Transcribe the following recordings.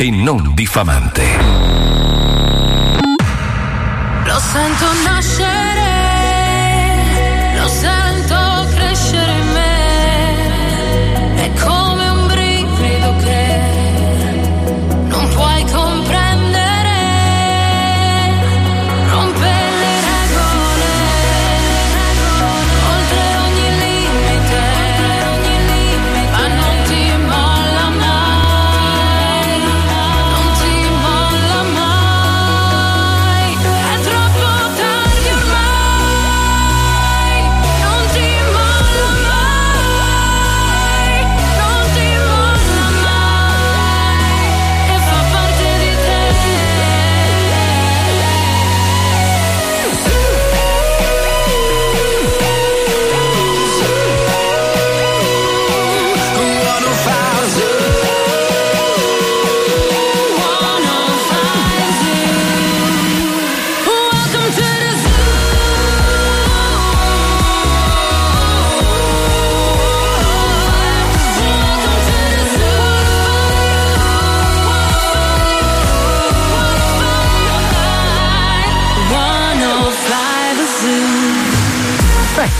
e non diffamante. Lo sento nascere,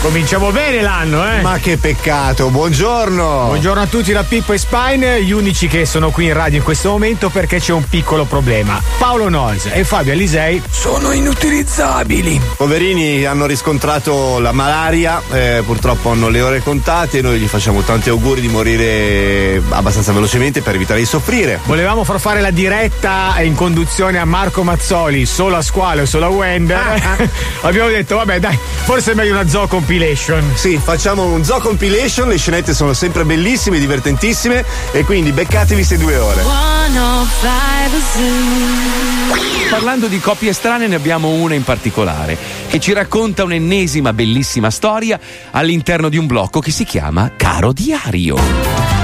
cominciamo bene l'anno, eh? Ma che peccato, buongiorno! Buongiorno a tutti da Pippo e Spine, gli unici che sono qui in radio in questo momento perché c'è un piccolo problema. Paolo Nols e Fabio Alisei sono inutilizzabili. Poverini hanno riscontrato la malaria, eh, purtroppo hanno le ore contate noi gli facciamo tanti auguri di morire abbastanza velocemente per evitare di soffrire. Volevamo far fare la diretta in conduzione a Marco Mazzoli, solo a Squalo e solo a Wender. Abbiamo detto, vabbè, dai, forse è meglio una zoo compilation. Sì, facciamo un zoo compilation, le scenette sono sempre bellissime, divertentissime e quindi beccatevi queste due ore. 105 Parlando di coppie strane ne abbiamo una in particolare che ci racconta un'ennesima bellissima storia all'interno di un blocco che si chiama Caro Diario.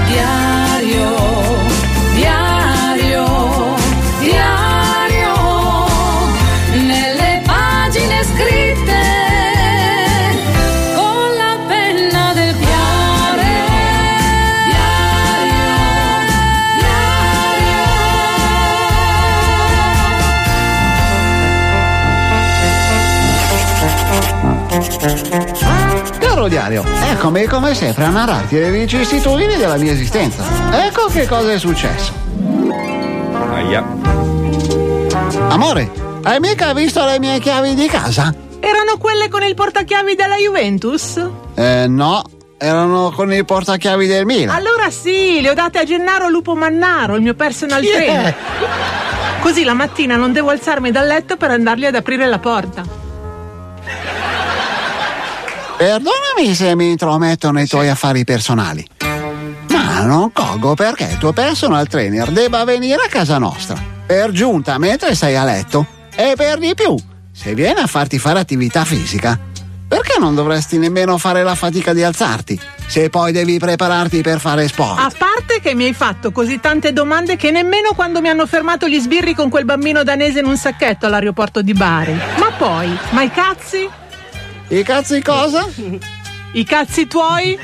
Diario, Caro diario, eccomi come sempre a narrarti le vicissitudini della mia esistenza. Ecco che cosa è successo. Aia. Amore, hai mica visto le mie chiavi di casa? Erano quelle con il portachiavi della Juventus? Eh no, erano con i portachiavi del Milan. Allora sì, le ho date a Gennaro Lupo Mannaro, il mio personal trainer. Così la mattina non devo alzarmi dal letto per andargli ad aprire la porta. Perdonami se mi intrometto nei tuoi affari personali. Ma non colgo perché il tuo personal trainer debba venire a casa nostra. Per giunta mentre sei a letto. E per di più, se viene a farti fare attività fisica, perché non dovresti nemmeno fare la fatica di alzarti? Se poi devi prepararti per fare sport. A parte che mi hai fatto così tante domande che nemmeno quando mi hanno fermato gli sbirri con quel bambino danese in un sacchetto all'aeroporto di Bari. Ma poi, ma i cazzi? I cazzi cosa? I cazzi tuoi?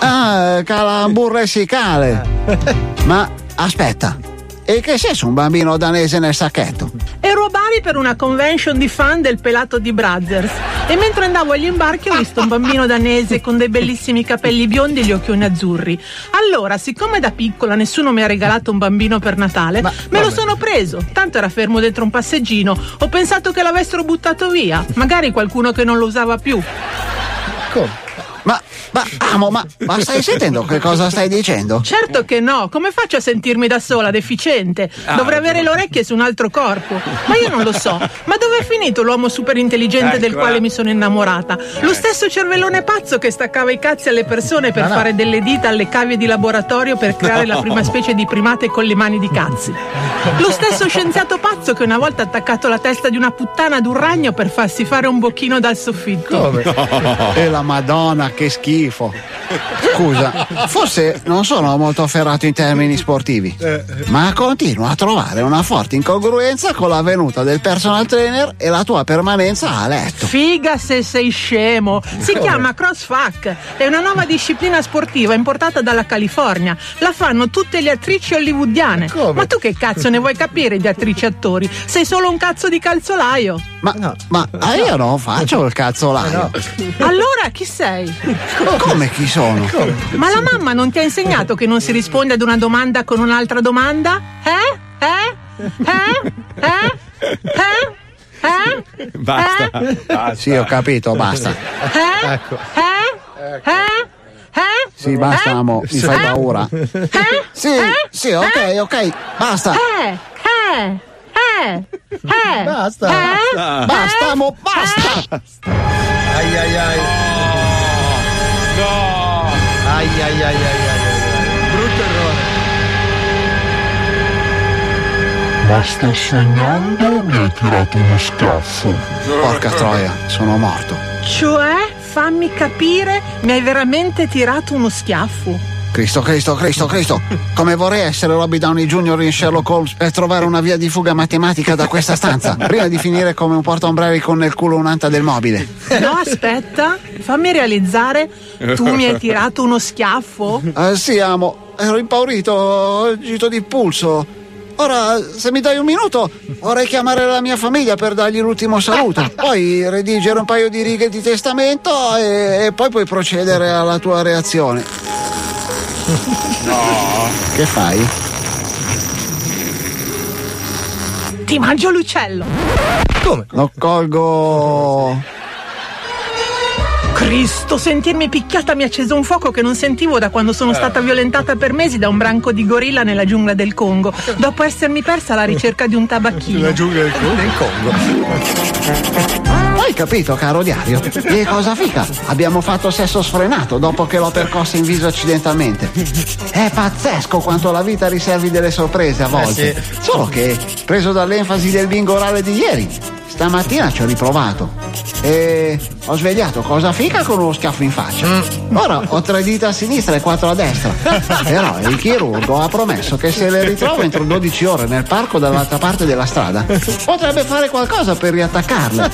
Ah, calambur lessicale. Ma aspetta, e che senso un bambino danese nel sacchetto? Ero a Bari per una convention di fan del pelato di Brothers e mentre andavo agli imbarchi ho visto un bambino danese con dei bellissimi capelli biondi e gli occhioni azzurri. Allora, siccome da piccola nessuno mi ha regalato un bambino per Natale, me lo sono preso. Tanto era fermo dentro un passeggino. Ho pensato che l'avessero buttato via. Magari qualcuno che non lo usava più. Come? Ma, ma, amo, ma, ma stai sentendo che cosa stai dicendo? Certo che no, come faccio a sentirmi da sola, deficiente? Ah, Dovrei avere le orecchie su un altro corpo. Ma io non lo so. Ma dove è finito l'uomo super intelligente del Ecco, quale eh. mi sono innamorata? Lo stesso cervellone pazzo che staccava i cazzi alle persone per no. fare delle dita alle cavie di laboratorio per creare la prima specie di primate con le mani di cazzi. Lo stesso scienziato pazzo che una volta ha attaccato la testa di una puttana ad un ragno per farsi fare un bocchino dal soffitto. E la madonna, che schifo. Scusa, forse non sono molto ferrato in termini sportivi, ma continuo a trovare una forte incongruenza con la venuta del personal trainer e la tua permanenza a letto. Figa se sei scemo! Si Come? chiama CrossFac, è una nuova disciplina sportiva importata dalla California. La fanno tutte le attrici hollywoodiane. Ma tu che cazzo ne vuoi capire di attrici e attori? Sei solo un cazzo di calzolaio. Ma, ma ah, io non faccio il cazzolaio. Allora chi sei? Come chi sono? Ma la mamma non ti ha insegnato che non si risponde ad una domanda con un'altra domanda? Eh? Eh? Eh? Eh? Eh? Eh? Basta. Eh? Sì, ho capito, basta. Eh? Ecco. Eh? Eh? Eh? Sì, basta, amo, mi fai Eh? paura. Sì, sì, ok, ok, basta. Eh? Eh? Eh? Eh? Basta. Eh? Basta, amo, basta. Ai ai ai. No. Ai ai ai ai ai. ai. Brutto errore. Ma sto sognando o mi hai tirato uno schiaffo? Porca troia, sono morto. Cioè, fammi capire, mi hai veramente tirato uno schiaffo. Cristo, Cristo, Cristo, Cristo. Come vorrei essere Robby Downey Jr. in Sherlock Holmes per trovare una via di fuga matematica da questa stanza, prima di finire come un portaombrelli con nel culo un'anta del mobile. No, aspetta, fammi realizzare. Tu mi hai tirato uno schiaffo? Eh, sì, amo, ero impaurito, ho gito di pulso. Ora, se mi dai un minuto, vorrei chiamare la mia famiglia per dargli l'ultimo saluto. Poi redigere un paio di righe di testamento e, e poi puoi procedere alla tua reazione. No. Che fai? Ti mangio l'uccello. Come? Lo colgo. Cristo, sentirmi picchiata mi ha acceso un fuoco che non sentivo da quando Eh. sono stata violentata per mesi da un branco di gorilla nella giungla del Congo, dopo essermi persa alla ricerca di un tabacchino. giungla del Congo. Hai capito, caro diario? E cosa fica? Abbiamo fatto sesso sfrenato dopo che l'ho percossa in viso accidentalmente. È pazzesco quanto la vita riservi delle sorprese a volte. Eh, sì. Solo che, preso dall'enfasi del bingo orale di ieri, stamattina ci ho riprovato. E ho svegliato cosa fica con uno schiaffo in faccia. Mm. Ora ho tre dita a sinistra e quattro a destra. Però il chirurgo ha promesso che se le ritrova entro 12 ore nel parco dall'altra parte della strada, potrebbe fare qualcosa per riattaccarle.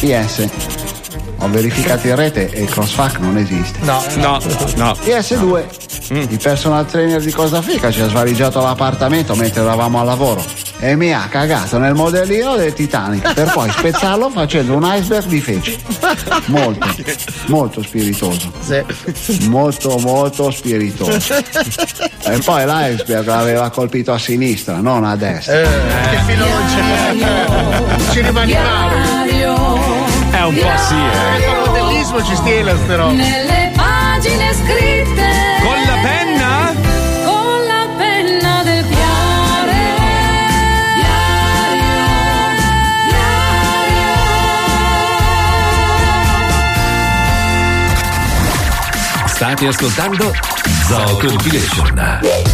PS. Ho verificato in rete e il crossfac non esiste. No, no, no. PS2. Il personal trainer di Cosa Fica ci ha svaligiato l'appartamento mentre eravamo al lavoro e mi ha cagato nel modellino del Titanic per poi spezzarlo facendo un iceberg di feci. Molto, molto spiritoso. Molto, molto spiritoso. E poi l'iceberg l'aveva colpito a sinistra, non a destra. che filologia. Ci rimani male. È un po' sì, eh. Il modellismo ci stila ste robe. Nelle pagine scritte Con la penna? con la penna del cuore. State ascoltando Zoo Compilation.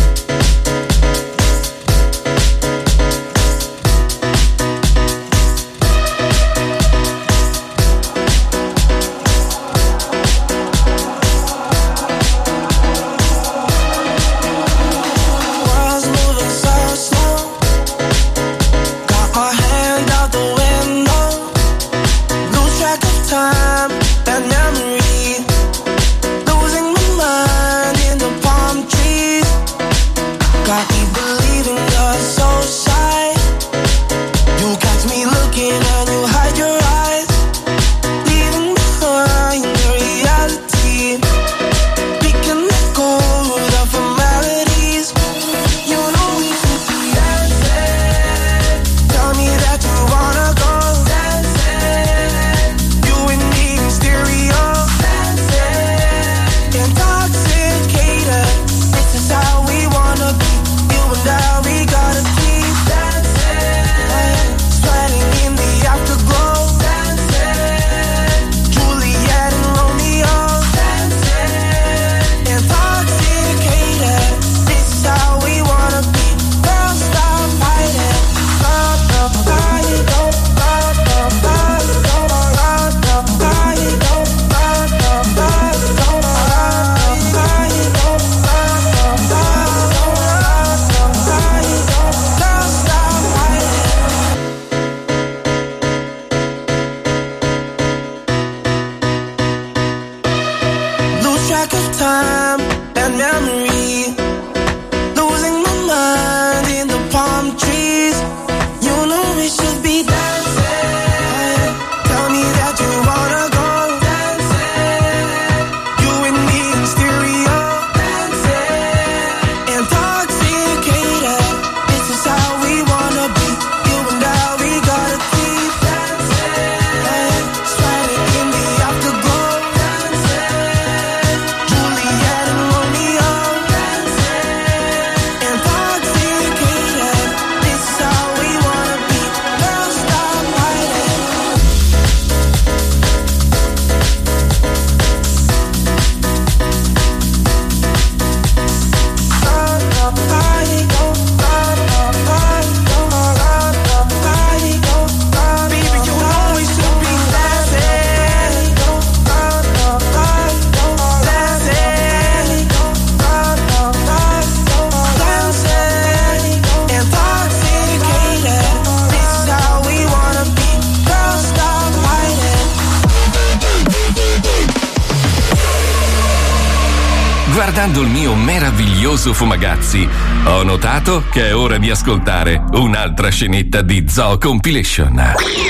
Meraviglioso Fumagazzi, ho notato che è ora di ascoltare un'altra scenetta di Zoo Compilation.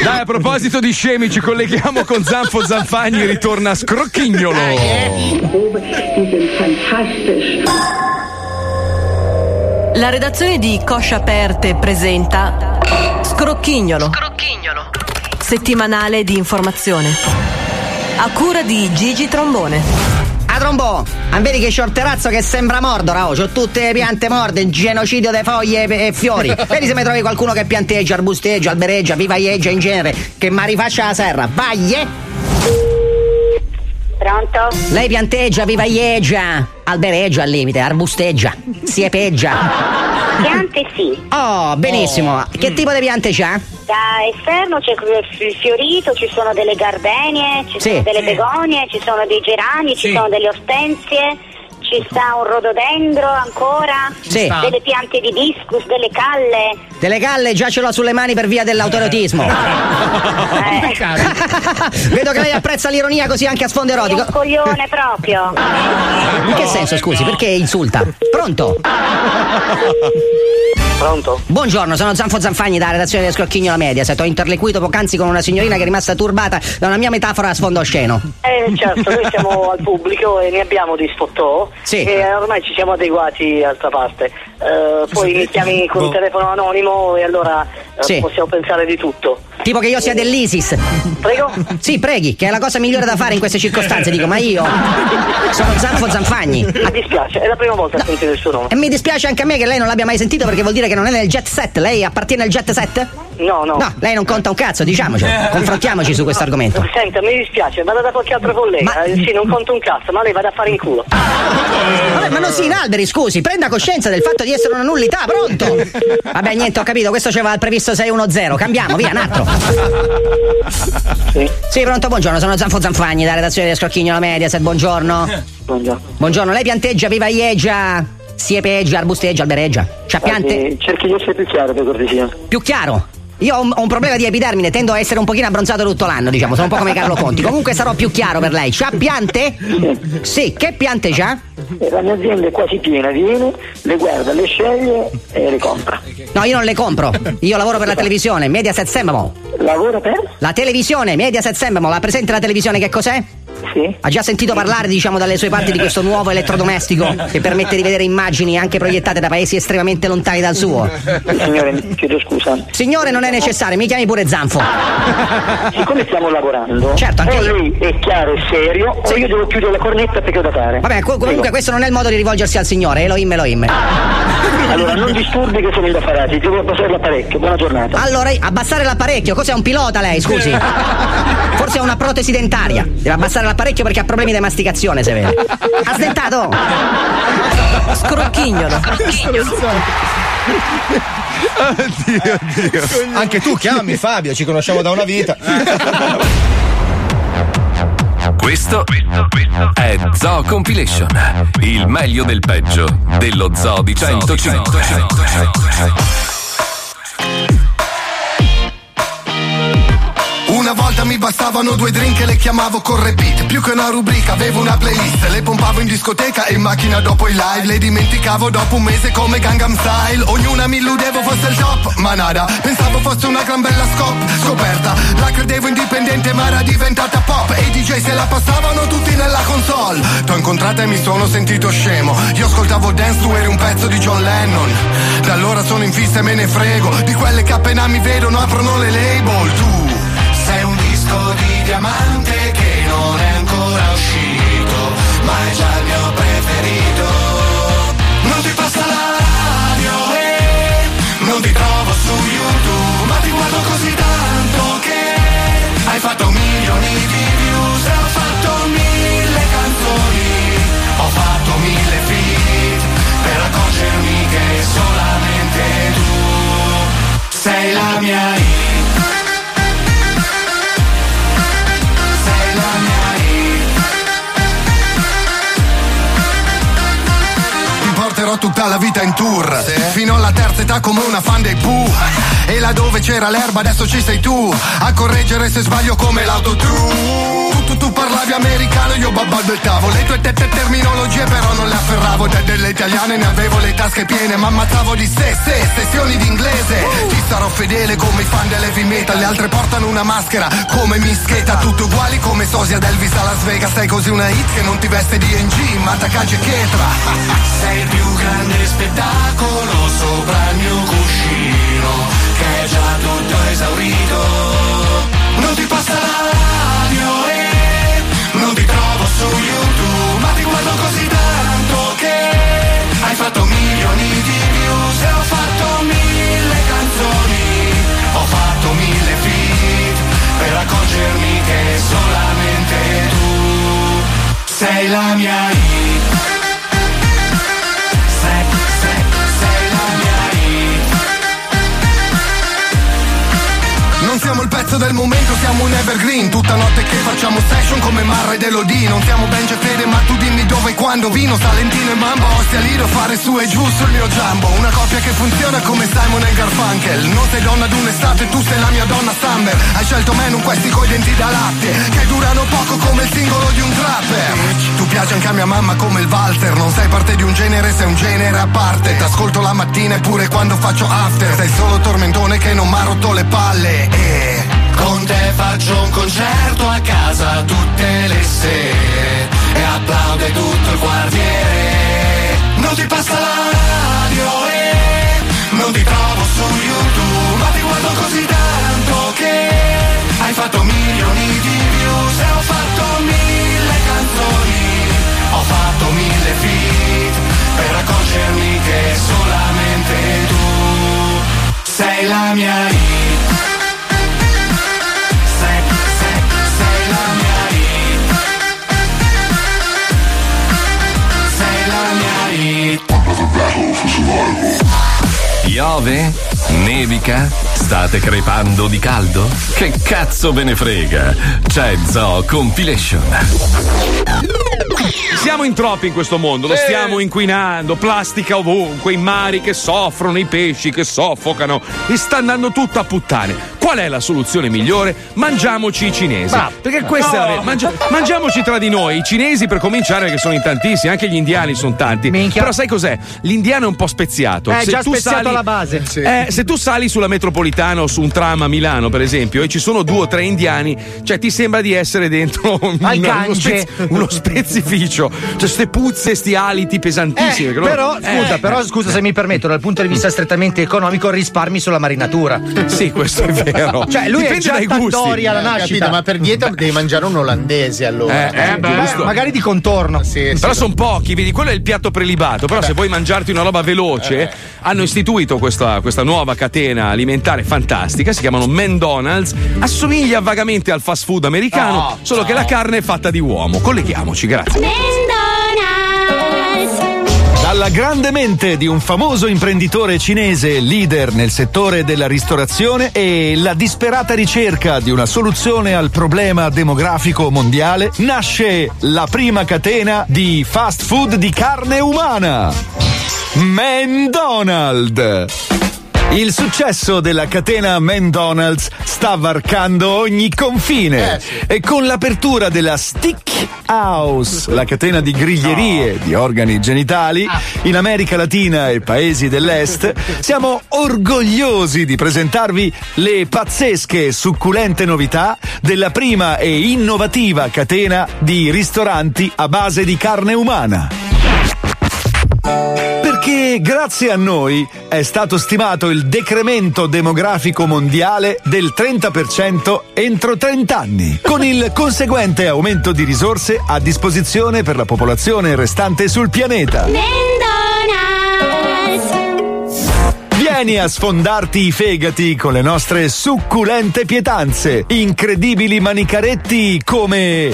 Dai, a proposito di scemi, ci colleghiamo con Zanfo Zanfagni, ritorna Scrocchignolo. La redazione di Coscia Aperte presenta Scrocchignolo. Settimanale di informazione. A cura di Gigi Trombone. A trombo, ah, vedi che c'ho il terrazzo che sembra Mordora, oh, c'ho tutte le piante morte, genocidio di foglie e, e fiori. Vedi se mi trovi qualcuno che pianteggia, arbusteggia, albereggia, vivaieggia in genere, che mi rifaccia la serra. Vai! eh! Pronto? Lei pianteggia, vivaieggia, albereggia al limite, arbusteggia, siepeggia. Piante sì. Oh, benissimo. Che tipo di piante c'ha? Da esterno c'è il fiorito, ci sono delle gardenie, ci Sì. sono delle begonie, ci sono dei gerani, ci sono delle ortensie, ci sta un rododendro ancora, Sì. delle piante di discus, delle calle. Delle galle già ce l'ho sulle mani per via dell'autoerotismo. Eh, Vedo che lei apprezza l'ironia così anche a sfondo è un erotico. coglione proprio. In che senso, scusi? Perché insulta? Pronto? Pronto? Buongiorno, sono Zanfo Zanfagni dalla redazione del Scrocchigno La Mediaset. Ho interloquito poc'anzi con una signorina che è rimasta turbata da una mia metafora a sfondo osceno. Eh certo, noi siamo al pubblico e ne abbiamo di sfottò Sì. e ormai ci siamo adeguati altra parte. Eh, poi mi chiami con un telefono anonimo e allora eh, Sì. possiamo pensare di tutto. Tipo che io sia dell'ISIS. Prego? Sì, preghi, che è la cosa migliore da fare in queste circostanze. Dico, ma io sono Zanfo Zanfagni. Mi dispiace, è la prima volta che sentite il suo nome. E mi dispiace anche a me che lei non l'abbia mai sentito perché vuol dire che non è nel jet set. Lei appartiene al jet set? No, no. No, lei non conta un cazzo, diciamocelo. Confrontiamoci su questo argomento. Senta, mi dispiace, vada da qualche altro collega. Eh, sì, non conto un cazzo, ma lei vada a fare in culo. Vabbè, ma non si inalberi, scusi, prenda coscienza del fatto di essere una nullità, pronto? Vabbè, niente, ho capito, questo c'era al previsto 610. Cambiamo, via, un altro. Sì. Sì, pronto, buongiorno, sono Zanfo Zanfagni, dalla redazione di Scrocchigno la Mediaset, buongiorno. Buongiorno. Buongiorno, lei pianteggia, vivaieggia, siepeggia, arbusteggia, albereggia. C'ha piante? Eh, cerchi di essere più chiaro per cortesia. Più chiaro? Io ho un, ho un problema di epidermine, tendo a essere un pochino abbronzato tutto l'anno, diciamo, sono un po' come Carlo Conti. Comunque sarò più chiaro per lei. C'ha piante? Sì, che piante c'ha? Eh, La mia azienda è quasi piena, viene, le guarda, le sceglie e le compra. No, io non le compro. Io lavoro per la televisione, Mediaset Sembamo. Lavora per? La televisione, Mediaset Sembamo, la presente la televisione che cos'è? Sì. Ha già sentito parlare, diciamo, dalle sue parti di questo nuovo elettrodomestico che permette di vedere immagini anche proiettate da paesi estremamente lontani dal suo? Signore, mi chiedo scusa. Signore, non è necessario, mi chiami pure Zanfo. Siccome stiamo lavorando, Certo, anche o io. lei è chiaro e serio, o io devo chiudere la cornetta perché ho da fare. Vabbè, co- comunque Prego. questo non è il modo di rivolgersi al Signore, Elohim Elohim. Allora, non disturbi che sono indaffarati, devo abbassare l'apparecchio. Buona giornata. Allora, abbassare l'apparecchio, cos'è un pilota lei, scusi? Forse ha una protesi dentaria. Deve abbassare l'apparecchio perché ha problemi di masticazione, se vede. Ha sdentato? Scrocchignolo. Oddio, oddio. Anche tu chiami Fabio, ci conosciamo da una vita. Questo è Zoo Compilation, il meglio del peggio dello Zoo di 105. Volta mi bastavano due drink e le chiamavo con repeat Più che una rubrica avevo una playlist. Le pompavo in discoteca e in macchina dopo i live. Le dimenticavo dopo un mese come Gangnam Style. Ognuna mi illudevo fosse il top, ma nada. Pensavo fosse una gran bella scop, scoperta. La credevo indipendente ma era diventata pop. E i DJ se la passavano tutti nella console. T'ho incontrata e mi sono sentito scemo. Io ascoltavo dance, tu eri un pezzo di John Lennon. Da allora sono in fissa e me ne frego. Di quelle che appena mi vedono aprono le label. Tu di diamante vita in tour. Fino alla terza età come una fan dei Pooh. E là dove c'era l'erba adesso ci sei tu A correggere se sbaglio come tu, tu parlavi americano, io babbalbettavo. Le tue tette terminologie però non le afferravo. Da delle italiane ne avevo le tasche piene, ma ammazzavo di sé, se, sessioni d'inglese. Ti sarò fedele come i fan dell'heavy metal, le altre portano una maschera come mischeta. Tutti uguali come Sosia ad Elvis a Las Vegas. Sei così una hit che non ti veste di NG, ma Takagi e Chetra. Sei il più grande spettacolo sopra il mio cuscino Che è già tutto esaurito Non ti passa su YouTube Ma ti guardo così tanto che hai fatto milioni di views E ho fatto mille canzoni. Ho fatto mille feat Per accorgermi che solamente tu sei la mia hit Siamo il pezzo del momento, siamo un evergreen. Tutta notte che facciamo session come Marra ed Elodie Non siamo Benji e Fede ma tu dimmi dove e quando. Vino, Salentino e Mambo, Ostia Lido Fare su e giù sul mio Jumbo. Una coppia che funziona come Simon e Garfunkel. Non sei donna d'un'estate, tu sei la mia donna Summer. Hai scelto me, non questi coi denti da latte Che durano poco come il singolo di un trapper. Tu piaci anche a mia mamma come il Walter. Non sei parte di un genere, sei un genere a parte. T'ascolto la mattina e pure quando faccio after. Sei solo tormentone che non m'ha rotto le palle. E Con te faccio un concerto a casa tutte le sere E applaude tutto il quartiere. Non ti passa la radio e non ti trovo su YouTube Ma ti guardo così tanto che hai fatto milioni di views E ho fatto mille canzoni. Ho fatto mille feat Per accorgermi che solamente tu sei la mia hit Piove? Nevica? State crepando di caldo? Che cazzo ve ne frega? C'è Zoo Compilation. Siamo in troppi in questo mondo, lo stiamo inquinando, plastica ovunque, i mari che soffrono, i pesci che soffocano, e sta andando tutto a puttane. Qual è la soluzione migliore? Mangiamoci i cinesi. Bravo. Perché questa è la No. mangia- mangiamoci tra di noi, i cinesi per cominciare, che sono in tantissimi, anche gli indiani sono tanti. Però sai cos'è? L'indiano è un po' speziato. Eh, già tu speziato sali- alla base. eh, se tu sali sulla metropolitana o su un tram a Milano, per esempio, e ci sono due o tre indiani, cioè ti sembra di essere dentro un- uno, spez- uno spezificio. Cioè, ste puzze, sti aliti pesantissimi. Eh, però, scusa, Eh, però, scusa se mi permetto, dal punto di vista strettamente economico, risparmi sulla marinatura. Sì, questo è vero. Cioè, lui Dipende è già. Tandoori alla Eh, nascita. capito, ma per dieta devi mangiare un olandese allora. Eh, eh, beh, giusto. magari di contorno. Però sono pochi, vedi, quello è il piatto prelibato. Però se vuoi mangiarti una roba veloce, hanno istituito questa, questa nuova catena alimentare fantastica. Si chiamano McDonald's. Assomiglia vagamente al fast food americano, No, solo che la carne è fatta di uomo. Colleghiamoci, grazie. Dalla grande mente di un famoso imprenditore cinese leader nel settore della ristorazione e la disperata ricerca di una soluzione al problema demografico mondiale, nasce la prima catena di fast food di carne umana. McDonald's. Il successo della catena McDonald's sta varcando ogni confine. E con l'apertura della Stick House, la catena di griglierie di organi genitali in America Latina e paesi dell'Est, siamo orgogliosi di presentarvi le pazzesche e succulente novità della prima e innovativa catena di ristoranti a base di carne umana. Perché grazie a noi è stato stimato il decremento demografico mondiale del 30% entro 30 anni, con il conseguente aumento di risorse a disposizione per la popolazione restante sul pianeta. Vieni a sfondarti i fegati con le nostre succulente pietanze, incredibili manicaretti come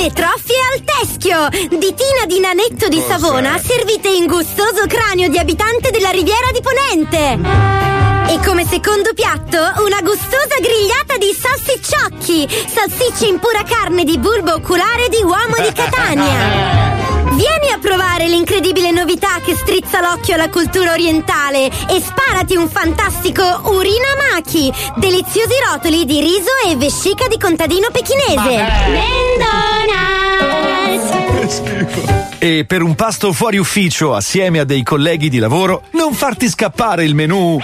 Le troffie al teschio! Ditina di nanetto di Savona servite in gustoso cranio di abitante della Riviera di Ponente! E come secondo piatto, una gustosa grigliata di salsicciocchi! Salsicce in pura carne di bulbo oculare di uomo di Catania! Vieni a provare l'incredibile novità che strizza l'occhio alla cultura orientale e sparati un fantastico urinamaki, deliziosi rotoli di riso e vescica di contadino pechinese. McDonald's! E per un pasto fuori ufficio assieme a dei colleghi di lavoro, non farti scappare il menù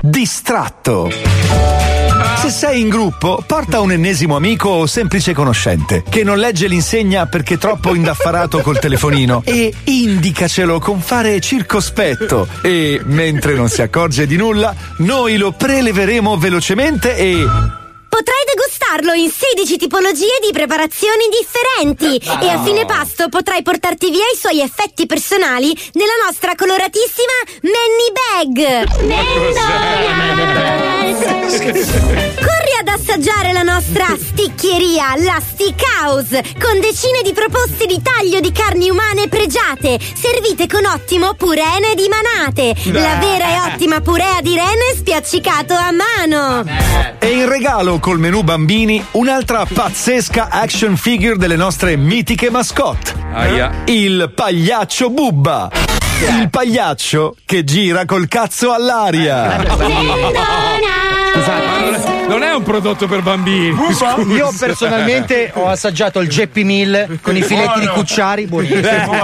distratto. Se sei in gruppo, porta un ennesimo amico o semplice conoscente che non legge l'insegna perché è troppo indaffarato col telefonino e indicacelo con fare circospetto. E mentre non si accorge di nulla, noi lo preleveremo velocemente e Potrai degustarlo in 16 tipologie di preparazioni differenti e a fine pasto potrai portarti via i suoi effetti personali nella nostra coloratissima Manny Bag. Ad assaggiare la nostra sticchieria, la Stick House, con decine di proposte di taglio di carni umane pregiate, servite con ottimo purene di manate, la vera e ottima purea di rene spiaccicato a mano. E in regalo col menù bambini un'altra pazzesca action figure delle nostre mitiche mascotte. Aia. Il pagliaccio Bubba. Il pagliaccio che gira col cazzo all'aria. Non è, un prodotto per bambini. scusi. Io personalmente ho assaggiato il Geppi Mill con i filetti di Buono. cucciari, buonissimo.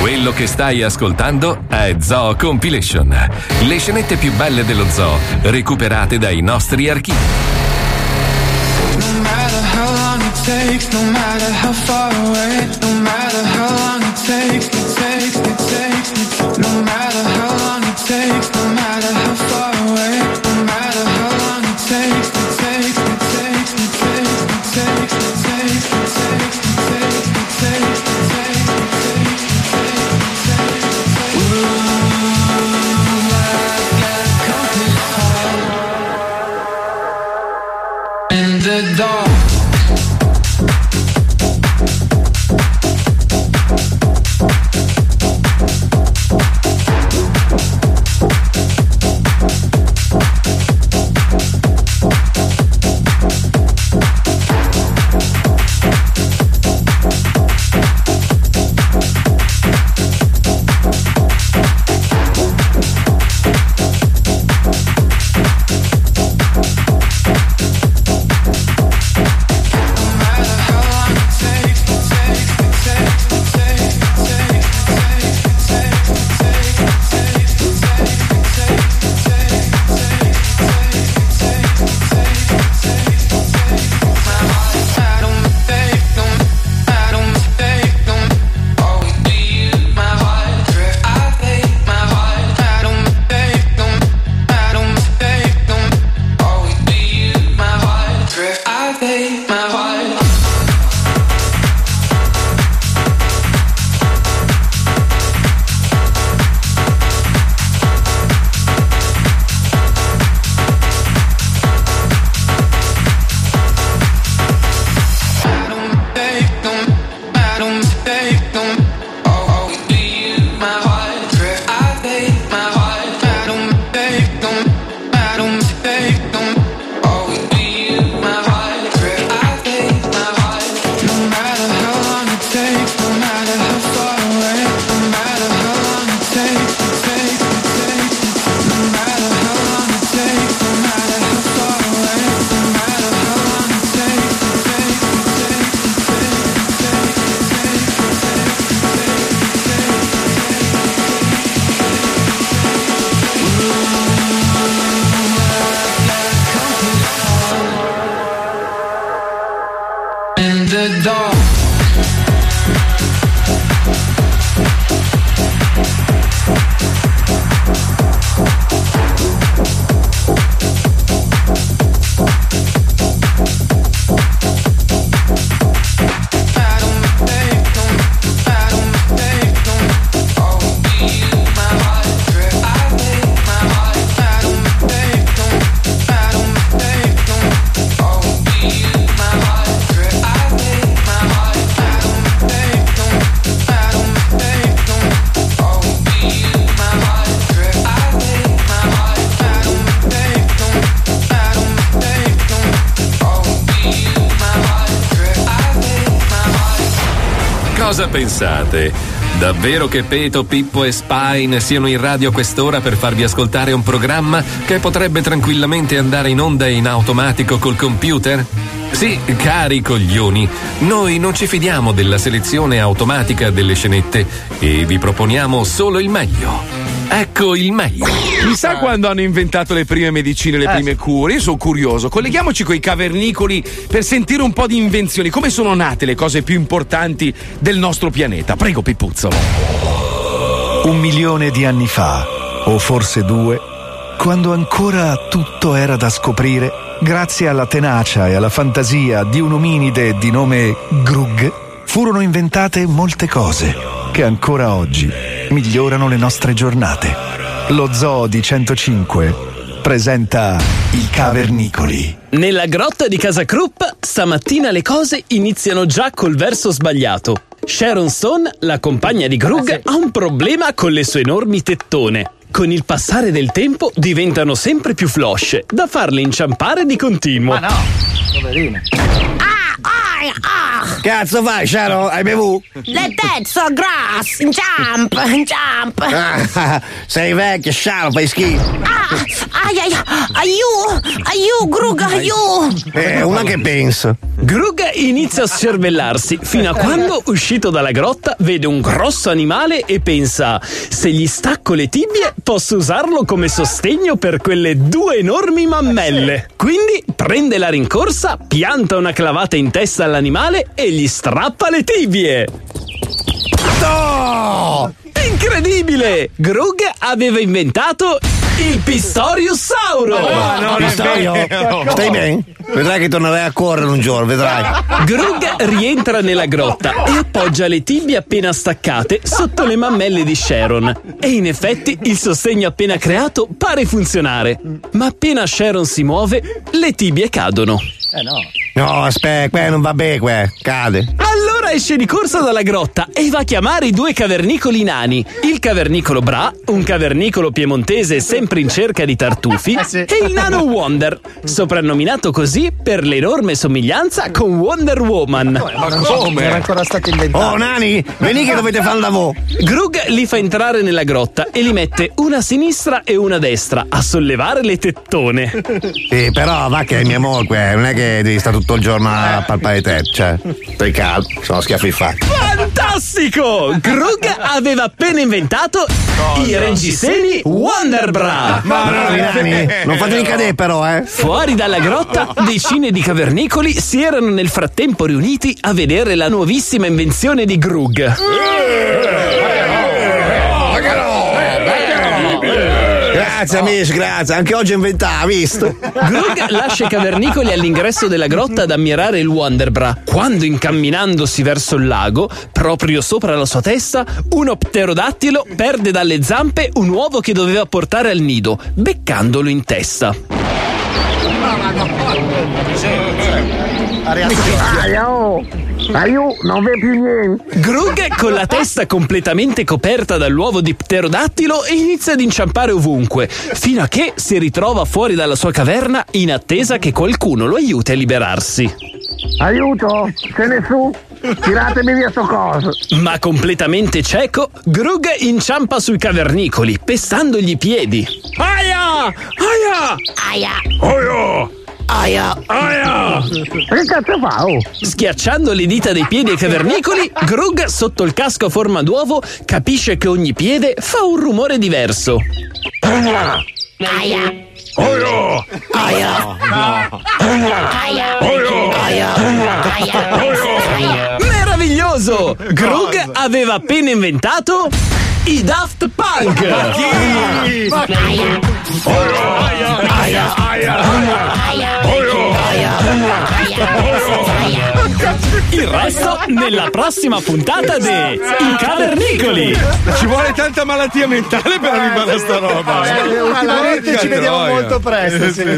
Quello che stai ascoltando è Zoo Compilation. Le scenette più belle dello zoo, recuperate dai nostri archivi. No matter how long it takes, no matter how far away, no matter how long it takes, it takes, it takes, it no matter how long it takes, no Cosa pensate? Davvero che Peto, Pippo e Spine siano in radio quest'ora per farvi ascoltare un programma che potrebbe tranquillamente andare in onda in automatico col computer? Sì, cari coglioni, noi non ci fidiamo della selezione automatica delle scenette e vi proponiamo solo il meglio. Ecco il meglio. Chissà quando hanno inventato le prime medicine, le Eh. prime cure. Io sono curioso. Colleghiamoci con i cavernicoli per sentire un po' di invenzioni. Come sono nate le cose più importanti del nostro pianeta? Prego, Pippuzzolo. Un milione di anni fa, o forse due, quando ancora tutto era da scoprire, grazie alla tenacia e alla fantasia di un ominide di nome Grug, furono inventate molte cose che ancora oggi migliorano le nostre giornate. Lo Zoo di 105 presenta i Cavernicoli. Nella grotta di Casa Krupp, stamattina le cose iniziano già col verso sbagliato. Sharon Stone, la compagna di Grug, ha un problema con le sue enormi tettone. Con il passare del tempo diventano sempre più flosce, da farle inciampare di continuo. Ma no, Cazzo fai, Sharon? Hai bevuto? Le tette sono grasse, jump, jump. Ah, sei vecchio, Sharon, fai schifo. Ah, ai, ai, aiù, aiù, Grug, aiù. Eh, una che pensa. Grug inizia a scervellarsi fino a quando, uscito dalla grotta, vede un grosso animale e pensa: se gli stacco le tibie, posso usarlo come sostegno per quelle due enormi mammelle. Quindi prende la rincorsa, pianta una clavata in testa all'animale e gli strappa le tibie. No! Incredibile! Grug aveva inventato il Pistoriussauro! Pistorio? Stai bene? Vedrai che tornerai a correre un giorno, vedrai. Grug rientra nella grotta e appoggia le tibie appena staccate sotto le mammelle di Sharon. E in effetti il sostegno appena creato pare funzionare. Ma appena Sharon si muove, le tibie cadono. Eh no. No, aspetta, qua non va bene, qua. Cade. Allora esce di corsa dalla grotta e va a chiamare i due cavernicoli nani. Il cavernicolo Bra, un cavernicolo piemontese sempre in cerca di tartufi, e il nano Wonder, soprannominato così per l'enorme somiglianza con Wonder Woman. Ma come? Era ancora stato inventato. Oh, nani, veni che dovete fare il lavoro. Grug li fa entrare nella grotta e li mette una a sinistra e una a destra a sollevare le tettone. Sì, però va che è mia moglie, non è che devi stare tutto il giorno a palpare te, cioè. Stai calmo, sono schiaffi fatti. Fantastico! Grug aveva appena inventato i reggiseni Wonder Bra. Ma nani, non fateli cadere però, eh. Fuori dalla grotta, decine di cavernicoli si erano nel frattempo riuniti a vedere la nuovissima invenzione di Grug. Grazie amici, grazie. Anche oggi inventava, ha visto? Grug lascia i cavernicoli all'ingresso della grotta ad ammirare il Wonderbra, quando incamminandosi verso il lago, proprio sopra la sua testa, uno pterodattilo perde dalle zampe un uovo che doveva portare al nido, beccandolo in testa. Aia, oh! Aiù, non vedo più niente. Grug, con la testa completamente coperta dall'uovo di pterodattilo, inizia ad inciampare ovunque, fino a che si ritrova fuori dalla sua caverna in attesa che qualcuno lo aiuti a liberarsi. Aiuto, se ne su. Tiratemi via sto coso. Ma completamente cieco, Grug inciampa sui cavernicoli, pestandogli i piedi. Aia! Aia! Aia. Aia! Aia. Aia! Che cazzo fa, oh? Schiacciando le dita dei piedi ai cavernicoli, Grug, sotto il casco a forma d'uovo, capisce che ogni piede fa un rumore diverso. Aia. Aia! Aia. Aia. Aia. Meraviglioso! Grug aveva appena inventato i Daft Punk! Il resto nella prossima puntata di I Cavernicoli! Ci vuole tanta malattia mentale per arrivare a sta roba. eh. Eh, ultimamente ci vediamo troia. molto presto. sì.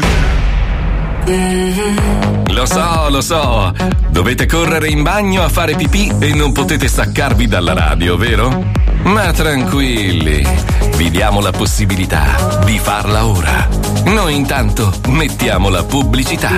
Lo so, lo so. Dovete correre in bagno a fare pipì e non potete staccarvi dalla radio, vero? Ma tranquilli, vi diamo la possibilità di farla ora. Noi intanto mettiamo la pubblicità.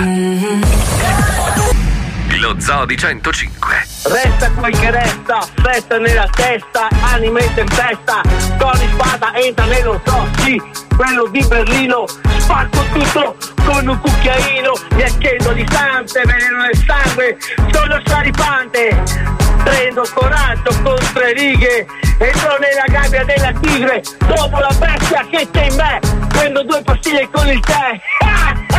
Lo Zoo di 105, Resta quel che resta, festa nella testa, anima in tempesta, Tony Spada entra nello zoo, sì, quello di Berlino, spacco tutto con un cucchiaino, mi accendo l'istante, veleno nel sangue, sono straripante, prendo coraggio con tre righe, entro nella gabbia della tigre, dopo la bestia che c'è in me, prendo due pastiglie con il tè. Ah,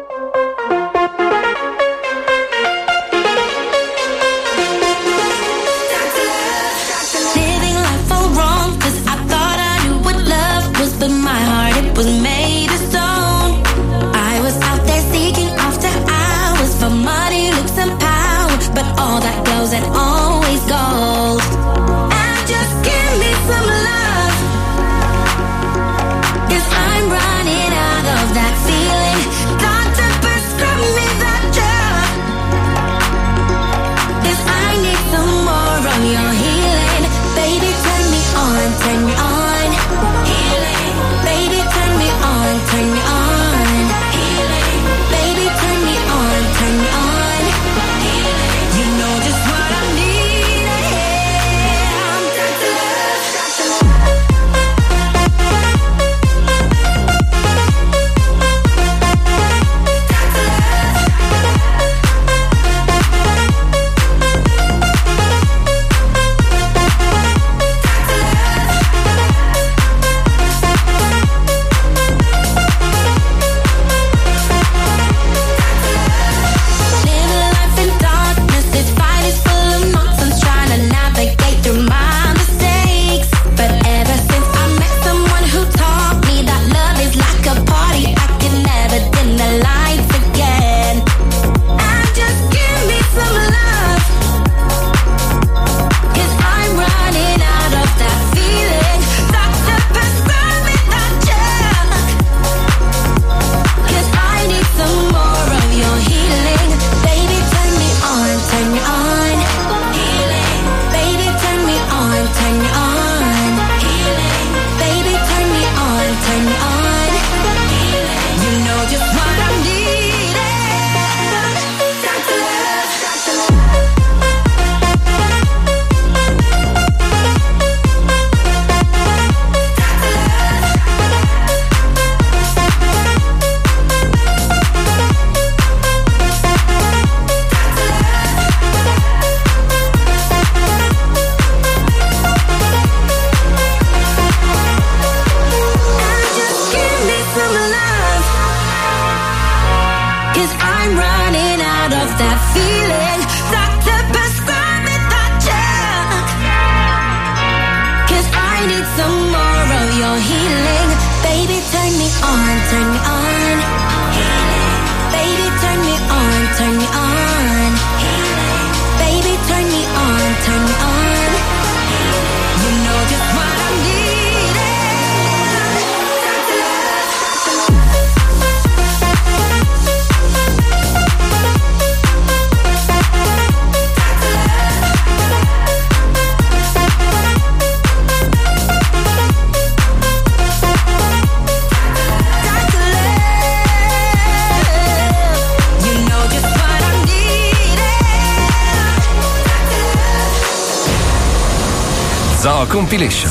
Zoo Compilation.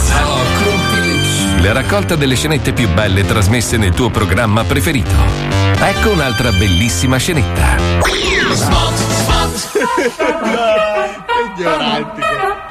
La raccolta delle scenette più belle trasmesse nel tuo programma preferito. Ecco un'altra bellissima scenetta.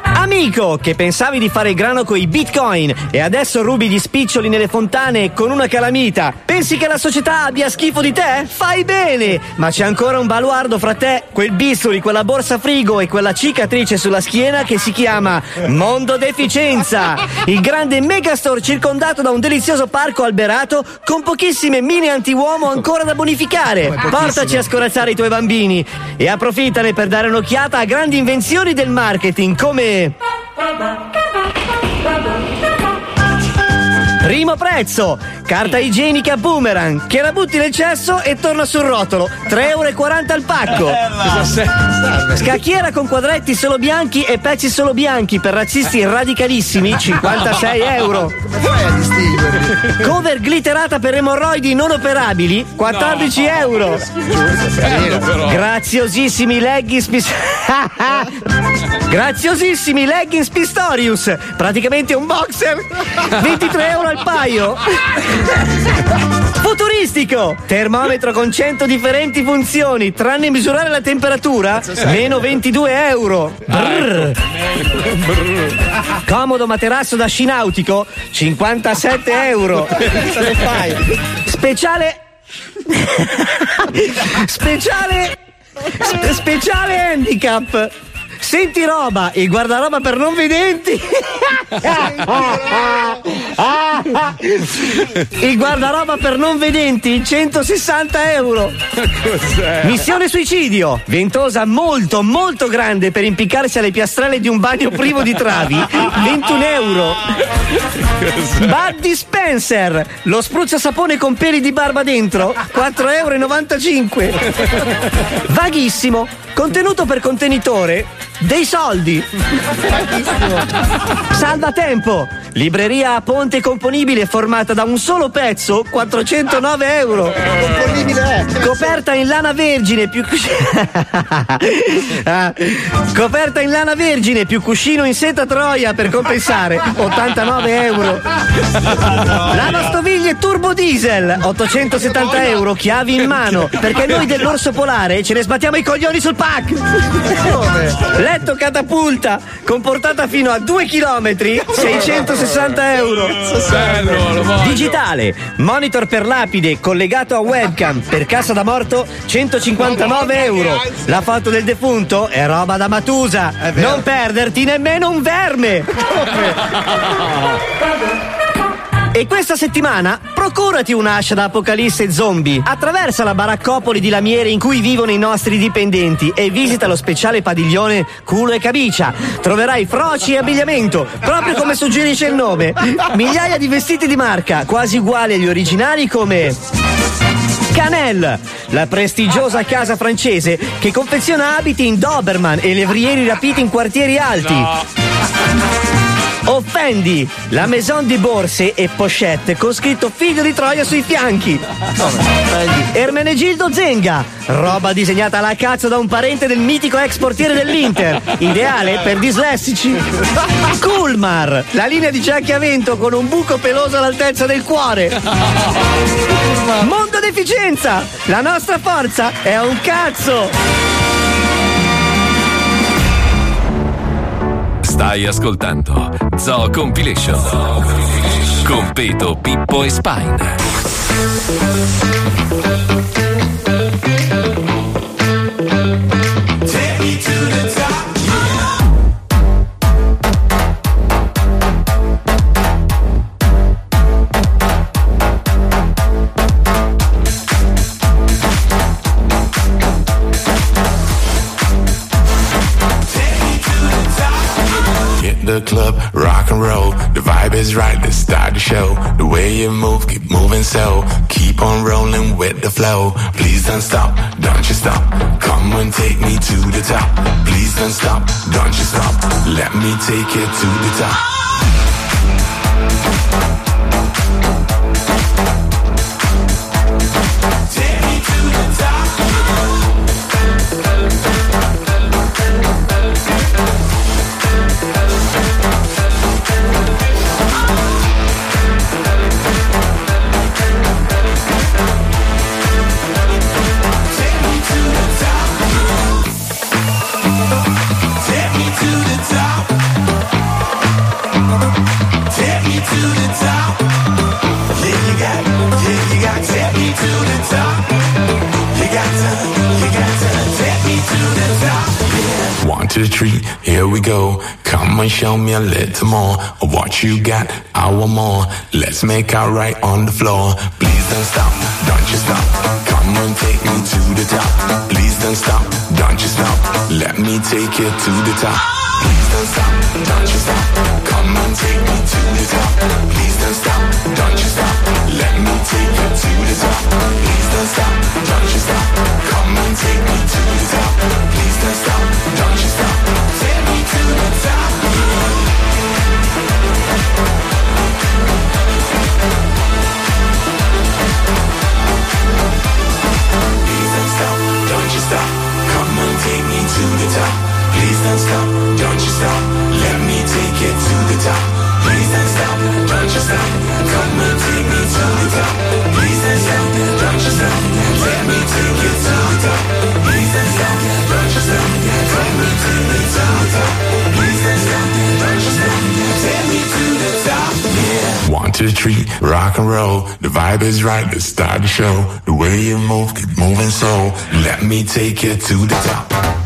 Amico, che pensavi di fare il grano coi bitcoin e adesso rubi gli spiccioli nelle fontane con una calamita. Pensi che la società abbia schifo di te? Fai bene! Ma c'è ancora un baluardo fra te, quel bisturi, quella borsa frigo e quella cicatrice sulla schiena che si chiama Mondo Deficienza. Il grande megastore circondato da un delizioso parco alberato con pochissime mine antiuomo ancora da bonificare. Portaci a scorazzare i tuoi bambini e approfittane per dare un'occhiata a grandi invenzioni del marketing come Primo prezzo, carta igienica boomerang, che la butti nel cesso e torna sul rotolo. 3,40 euro al pacco. Scacchiera con quadretti solo bianchi e pezzi solo bianchi per razzisti radicalissimi, 56 euro. Cover glitterata per emorroidi non operabili, 14 euro. Graziosissimi leggings Graziosissimi leggings Pistorius, praticamente un boxer, 23 euro al paio. Futuristico, termometro con 100 differenti funzioni, tranne misurare la temperatura, meno 22 euro. Brrr. Comodo materasso da sci nautico, 57 euro. Speciale. Speciale. spe- speciale handicap. Senti roba, il guardaroba per non vedenti. Il guardaroba per non vedenti, 160 euro. Cos'è? Missione suicidio, ventosa molto molto grande per impiccarsi alle piastrelle di un bagno privo di travi, 21 euro. Bud Dispenser, lo spruzza sapone con peli di barba dentro, 4,95 euro. Vaghissimo, contenuto per contenitore, dei soldi. Salvatempo, libreria a ponte componibile formata da un solo pezzo, 409 euro. Coperta in lana vergine più Ah, Coperta in lana vergine più cuscino in seta troia per compensare, 89 euro. Lavastoviglie turbo diesel, 870 euro, chiavi in mano, perché noi dell'orso polare ce ne sbattiamo i coglioni sul pack. Letto catapulta, con portata fino a 2 km, 660 euro. Voglio. Digitale, monitor per lapide collegato a webcam per cassa da morto 159 euro. La foto del defunto è roba da Matusa. Non perderti nemmeno un verme. E questa settimana procurati un'ascia da apocalisse zombie. Attraversa la baraccopoli di lamiere in cui vivono i nostri dipendenti e visita lo speciale padiglione culo e camicia. Troverai froci e abbigliamento, proprio come suggerisce il nome. Migliaia di vestiti di marca, quasi uguali agli originali come Canel, la prestigiosa casa francese che confeziona abiti in Doberman e levrieri rapiti in quartieri alti. Offendi, la maison di borse e pochette con scritto figlio di Troia sui fianchi. Ermenegildo Zenga, roba disegnata alla cazzo da un parente del mitico ex portiere dell'Inter, ideale per dislessici. Kulmar, la linea di giacche a vento con un buco peloso all'altezza del cuore. Mondo deficienza, la nostra forza è un cazzo. Stai ascoltando Zoo Compilation. Con Peto, Pippo e Spine. And roll. The vibe is right, let's start the show. The way you move, keep moving so. Keep on rolling with the flow. Please don't stop, don't you stop. Come and take me to the top. Please don't stop, don't you stop. Let me take you to the top. One, two, three, here we go. Come and show me a little more of what you got. I want more. Let's make out right on the floor. Please don't stop, don't you stop. Come and take me to the top. Please don't stop, don't you stop. Let me take you to the top. Please don't stop, don't you stop. Come and take me to the top. Please don't stop, don't you stop. Let me take you to the top. Please don't stop, don't you stop. Come on, take me to the top. Vibe is start the show. The way you move, keep moving so. Let me take you to the top.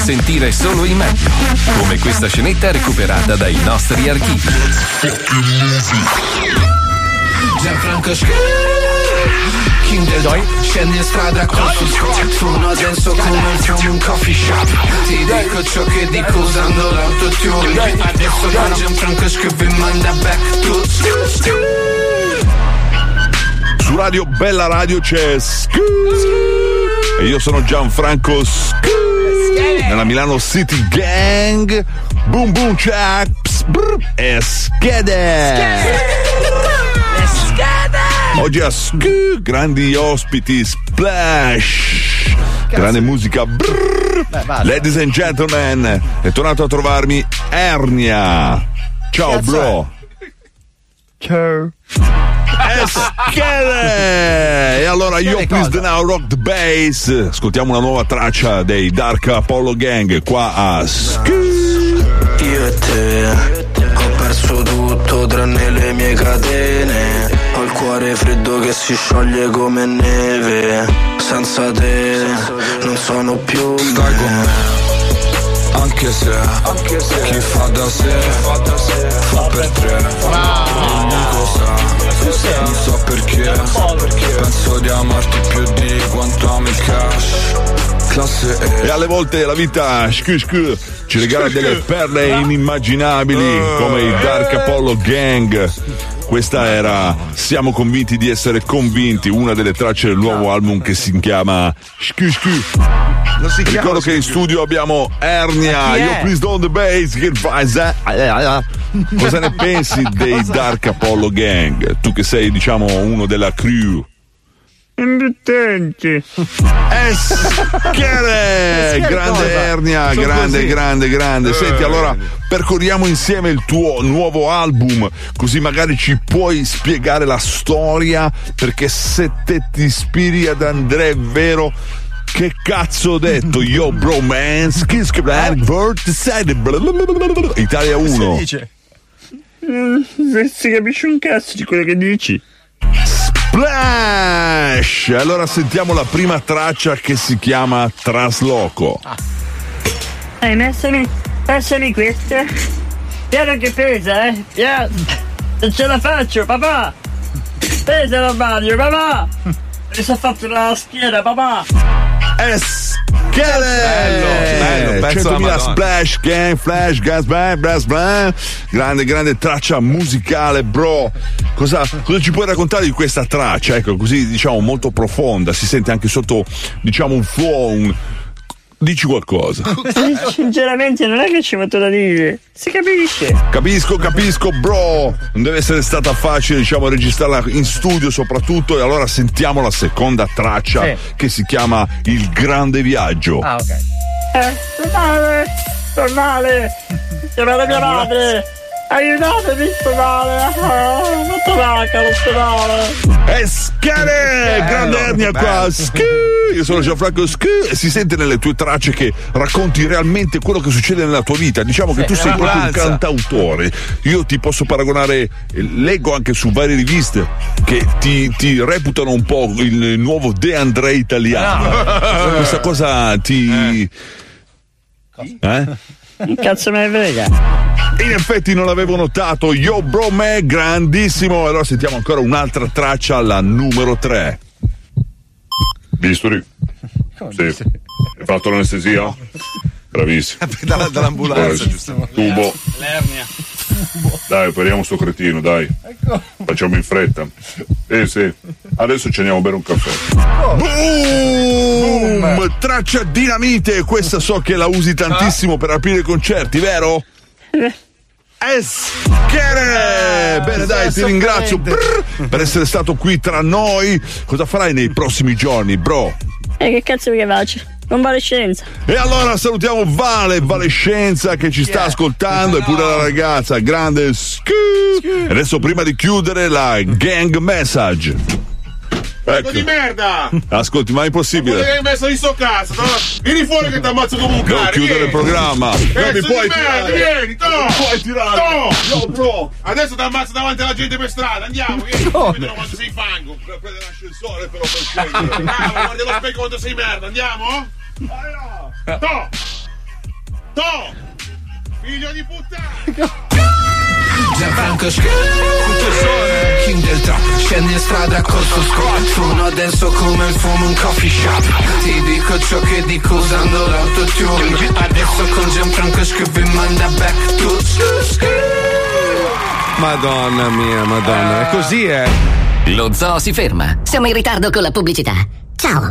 Sentire solo il meglio, come questa scenetta recuperata dai nostri archivi. Gianfranco Doi Scendi in strada con sul Suono denso come il un coffee shop Ti dico ciò che dico usando l'autotune Adesso da Gianfranco che vi manda back to Su Radio Bella Radio c'è Scoop. E io sono Gianfranco Scoop. Nella Milano City Gang. Boom boom chaps. brr, E schede. Oggi a Scoop, grandi ospiti Splash. Grande musica. brr. Ladies and gentlemen, è tornato a trovarmi Ernia. Ciao bro. Ciao. E allora io please the now rock the bass. Ascoltiamo una nuova traccia dei Dark Apollo Gang qua a Sk- Io e te Ho perso tutto tranne le mie catene. Ho il cuore freddo che si scioglie come neve. Senza te non sono più Stai con me anche se, chi fa da sé fa per tre Ogni cosa non so perché. Penso di amarti più di quanto ami il cash. Classe E. E alle volte la vita scu, scu, ci regala delle perle inimmaginabili come i Dark Apollo Gang. Questa era Siamo convinti di essere convinti, una delle tracce del nuovo album che si chiama Scu Scu. Ricordo che in studio abbiamo Ernia, io please don't the bass, che fai? Cosa ne pensi dei Dark Apollo Gang? Tu che sei, diciamo, uno della crew. Imbattenti. Chiare! Grande Ernia, Sono grande, così. grande, grande. Eh. Senti, allora percorriamo insieme il tuo nuovo album, così magari ci puoi spiegare la storia, perché se te ti ispiri ad Andrea è vero. Che cazzo ho detto? Yo, bro, man. Skin script, word decided. blablabla. Italia 1. Non si capisce un cazzo di quello che dici. Splash! Allora sentiamo la prima traccia che si chiama Trasloco. Hai messami, passami questa. Piano che pesa, eh. Piano. Non ce la faccio, papà. Pesa l'armadio, papà. Mi sono fatto la schiena, papà. Es Bello, bello, pezzo alla 100.000 Madonna. splash, gang, flash, gas, bang, brass, bang. Grande, grande traccia musicale, bro. Cosa, cosa ci puoi raccontare di questa traccia? Ecco, così diciamo molto profonda, si sente anche sotto, diciamo, un flow. un- Dici qualcosa. Sinceramente non è che ci metto da dire. Si capisce. Capisco, capisco, bro. Non deve essere stata facile, diciamo, registrarla in studio soprattutto. E allora sentiamo la seconda traccia Sì. che si chiama Il grande viaggio. Ah, ok. Eh, tornale, tornale. Chiamate mia madre. Aiutatemi, ospedale! Ah, fatto vacca l'ospedale! Escare! Grande ernia qua! Schi! Io sono Gianfranco Schi e si sente nelle tue tracce che racconti realmente quello che succede nella tua vita. Diciamo che tu sei proprio un cantautore. Io ti posso paragonare, eh, leggo anche su varie riviste che ti, ti reputano un po' il nuovo De André italiano. No. Questa cosa ti. Eh? Che cazzo me ne frega? In effetti non l'avevo notato. Yo, bro, me, grandissimo. Allora sentiamo ancora un'altra traccia, la numero 3. Bisturi. Sì. Hai fatto l'anestesia? Bravissimo. Dalla- dall'ambulanza, Poi, Tubo. L'ernia. Dai, operiamo sto cretino, dai. Facciamo in fretta. Eh sì. Adesso ci andiamo a bere un caffè. Boom! Traccia dinamite, questa so che la usi tantissimo per aprire concerti, vero? Eschere! Bene, dai, ti ringrazio brr, per essere stato qui tra noi. Cosa farai nei prossimi giorni, bro? E che cazzo che faccio? Convalescenza. E allora salutiamo Vale Valescenza che ci sta ascoltando e pure la ragazza, grande scu. E adesso prima di chiudere la gang message. Ecco. di merda! Ascolti, ma è impossibile. che hai messo in sto cazzo, no? Vieni fuori che ti ammazzo come un Devo cane. chiudere vieni. il programma. Non mi Pezzo puoi di merda, tirare. vieni, to! Non mi puoi tirare. To! No, bro. Adesso ti ammazzo davanti alla gente per strada, andiamo, vieni. Come? Vedono quanto sei fango. Per prendere l'ascensore però per scendere. Bravo, guardi allo specchio quanto sei merda, andiamo? To! To! Figlio di puttana! Gianfranco Sc- King del trap Scendi in strada col suo squad Suono denso come il fumo in coffee shop Ti dico ciò che dico usando l'autotune Adesso con Gianfranco Sc vi manda back to Madonna mia, madonna. È così, eh. Lo zoo si ferma. Siamo in ritardo con la pubblicità. Ciao.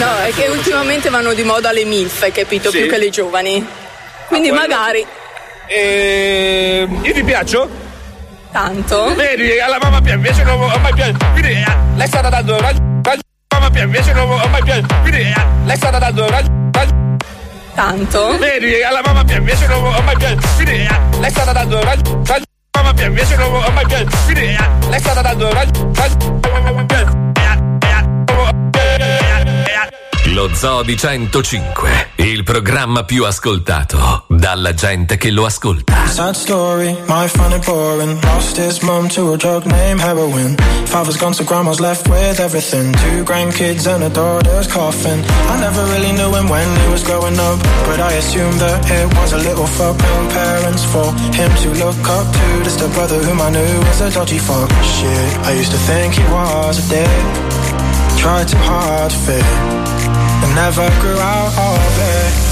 No, è che ultimamente vanno di moda le MILF, hai capito? Sì. Più che le giovani. Quindi quello- magari. E... Io ti piaccio? Tanto. Vedi, alla mamma piace, invece non ho mai piaciuto. Quindi eh, lei sta dando raggio, mamma piace, invece non ho mai piaciuto. Quindi eh, lei sta dando raggio. Tanto. Vedi, alla mamma piace, invece non ho mai piaciuto. Quindi eh, lei sta dando raggio, mamma piace, invece non ho mai piaciuto. Quindi eh, lei sta dando raggio, Lo Zoo di 105, il programma più ascoltato dalla gente che lo ascolta. Sad story, my funny boring. Lost his mum to a drug named heroin. Father's gone, so grandma's left with everything. Two grandkids and a daughter's coffin. I never really knew him when he was growing up, but I assumed that it was a little fuck. No parents for him to look up to. Just a brother whom I knew was a dodgy fuck. Shit, I used to think he was a dick. Tried too hard to fit, never grew out of it.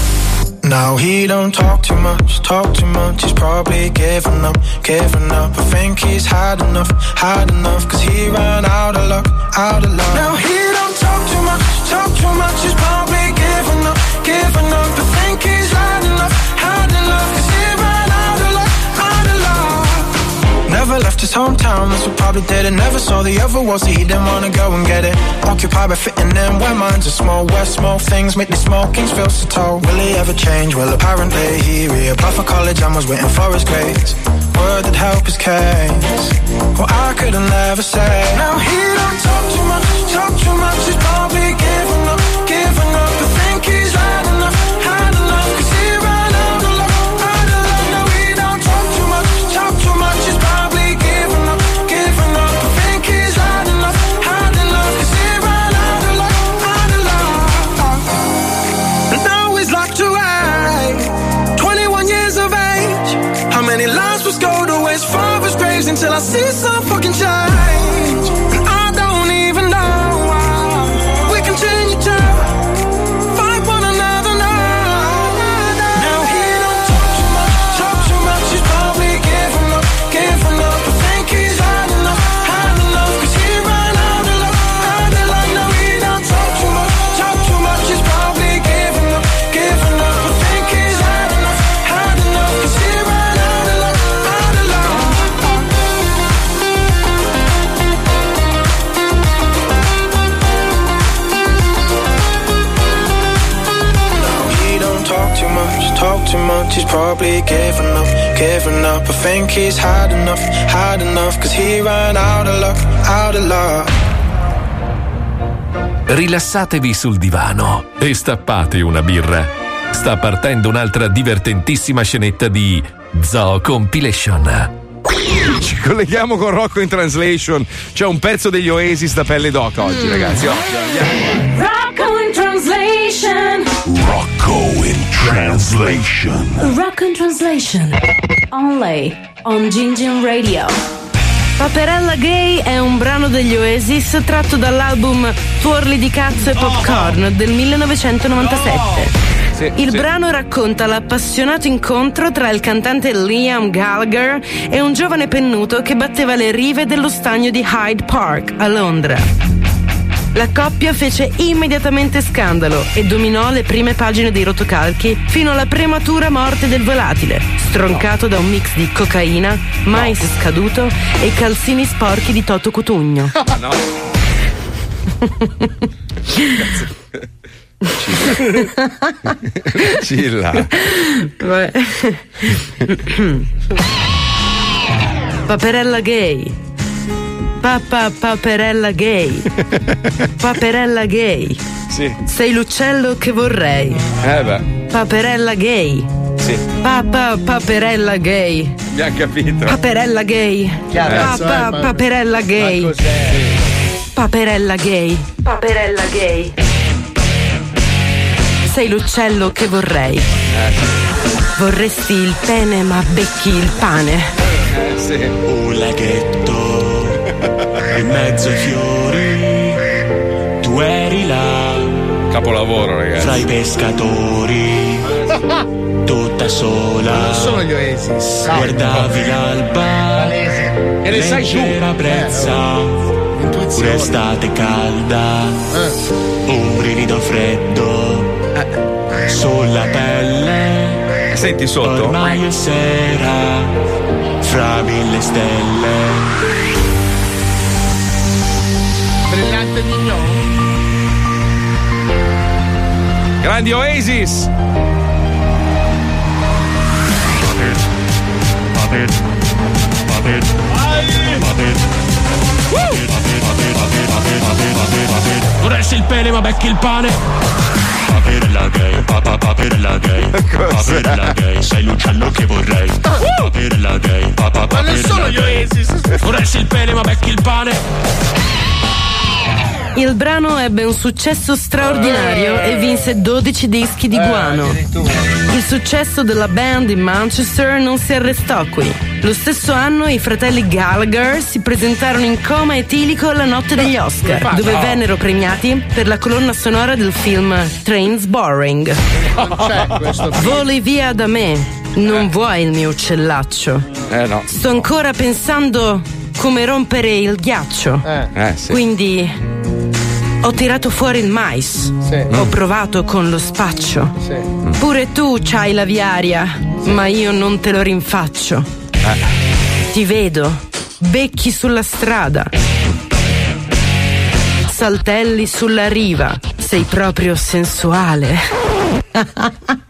Now he don't talk too much, talk too much. He's probably given up, given up. I think he's had enough, had enough. Cause he ran out of luck, out of luck. Now he don't talk too much, talk too much. He's probably given up, given up. I think he's had left his hometown, that's what probably did it. Never saw the other world, so he didn't wanna go and get it. Occupied by fitting in where minds are small, where small things make the small kings feel so tall. Will he ever change? Well, apparently he reapplied for college and was waiting for his grades. Word that help his case. Well, I couldn't ever say. Now he don't talk too much, talk too much. He's probably I see some probably given up, given up. I think he's had enough, had enough, cause he ran out of luck, out of luck. Rilassatevi sul divano e stappate una birra. Sta partendo un'altra divertentissima scenetta di Zoo Compilation. Ci colleghiamo con Rocco in Translation. C'è un pezzo degli Oasis da pelle d'oca oggi, Mm. ragazzi. Occhio, andiamo. Rocco in translation. Rocco in translation. Rocco in translation. Only on Gingin Radio. Paperella Gay è un brano degli Oasis tratto dall'album Tuorli di cazzo e popcorn del 1997. Sì, Il sì. brano racconta l'appassionato incontro tra il cantante Liam Gallagher e un giovane pennuto che batteva le rive dello stagno di Hyde Park a Londra. La coppia fece immediatamente scandalo e dominò le prime pagine dei rotocalchi fino alla prematura morte del volatile, stroncato da un mix di cocaina, mais scaduto e calzini sporchi di Toto Cutugno. No. Cilla. Vabbè. Paperella gay. Papà paperella gay. Paperella gay. Sì. Sei l'uccello che vorrei. Eh beh, Paperella gay. sì. Papà paperella gay. Abbiamo capito. Paperella gay. Chiaro. Papà Eh, ma- paperella gay. Paperella gay. Paperella gay. Sei l'uccello che vorrei. Vorresti il pene ma becchi il pane. Eh, sì. Un laghetto in mezzo ai fiori, tu eri là Capolavoro, ragazzi. fra i pescatori, tutta sola. Non sono gli Oasis. Guardavi l'alba, E le sai tu. leggera brezza, pure estate calda, un brivido freddo sulla pelle. Senti sotto. Ormai è sera, fra mille stelle. Brillante mignon. Grandi Oasis. Vorresti il pene ma becchi il pane Paperella gay, papà paperella gay Paperella gay, sei l'uccello che vorrei Paperella gay, papà Ma non sono paperella gli gay Oasis. Vorresti il pene ma becchi il pane Il brano ebbe un successo straordinario e vinse 12 dischi di guano. Il successo della band in Manchester non si arrestò qui. Lo stesso anno i fratelli Gallagher si presentarono in coma etilico alla notte degli Oscar, dove vennero premiati per la colonna sonora del film Trains Boring. Voli via da me, non vuoi il mio uccellaccio. Eh no. Sto ancora pensando come rompere il ghiaccio. Eh sì. Quindi ho tirato fuori il mais. Ho provato con lo spaccio. Pure tu c'hai la viaria, ma io non te lo rinfaccio. Ti vedo, becchi sulla strada. Saltelli sulla riva, sei proprio sensuale.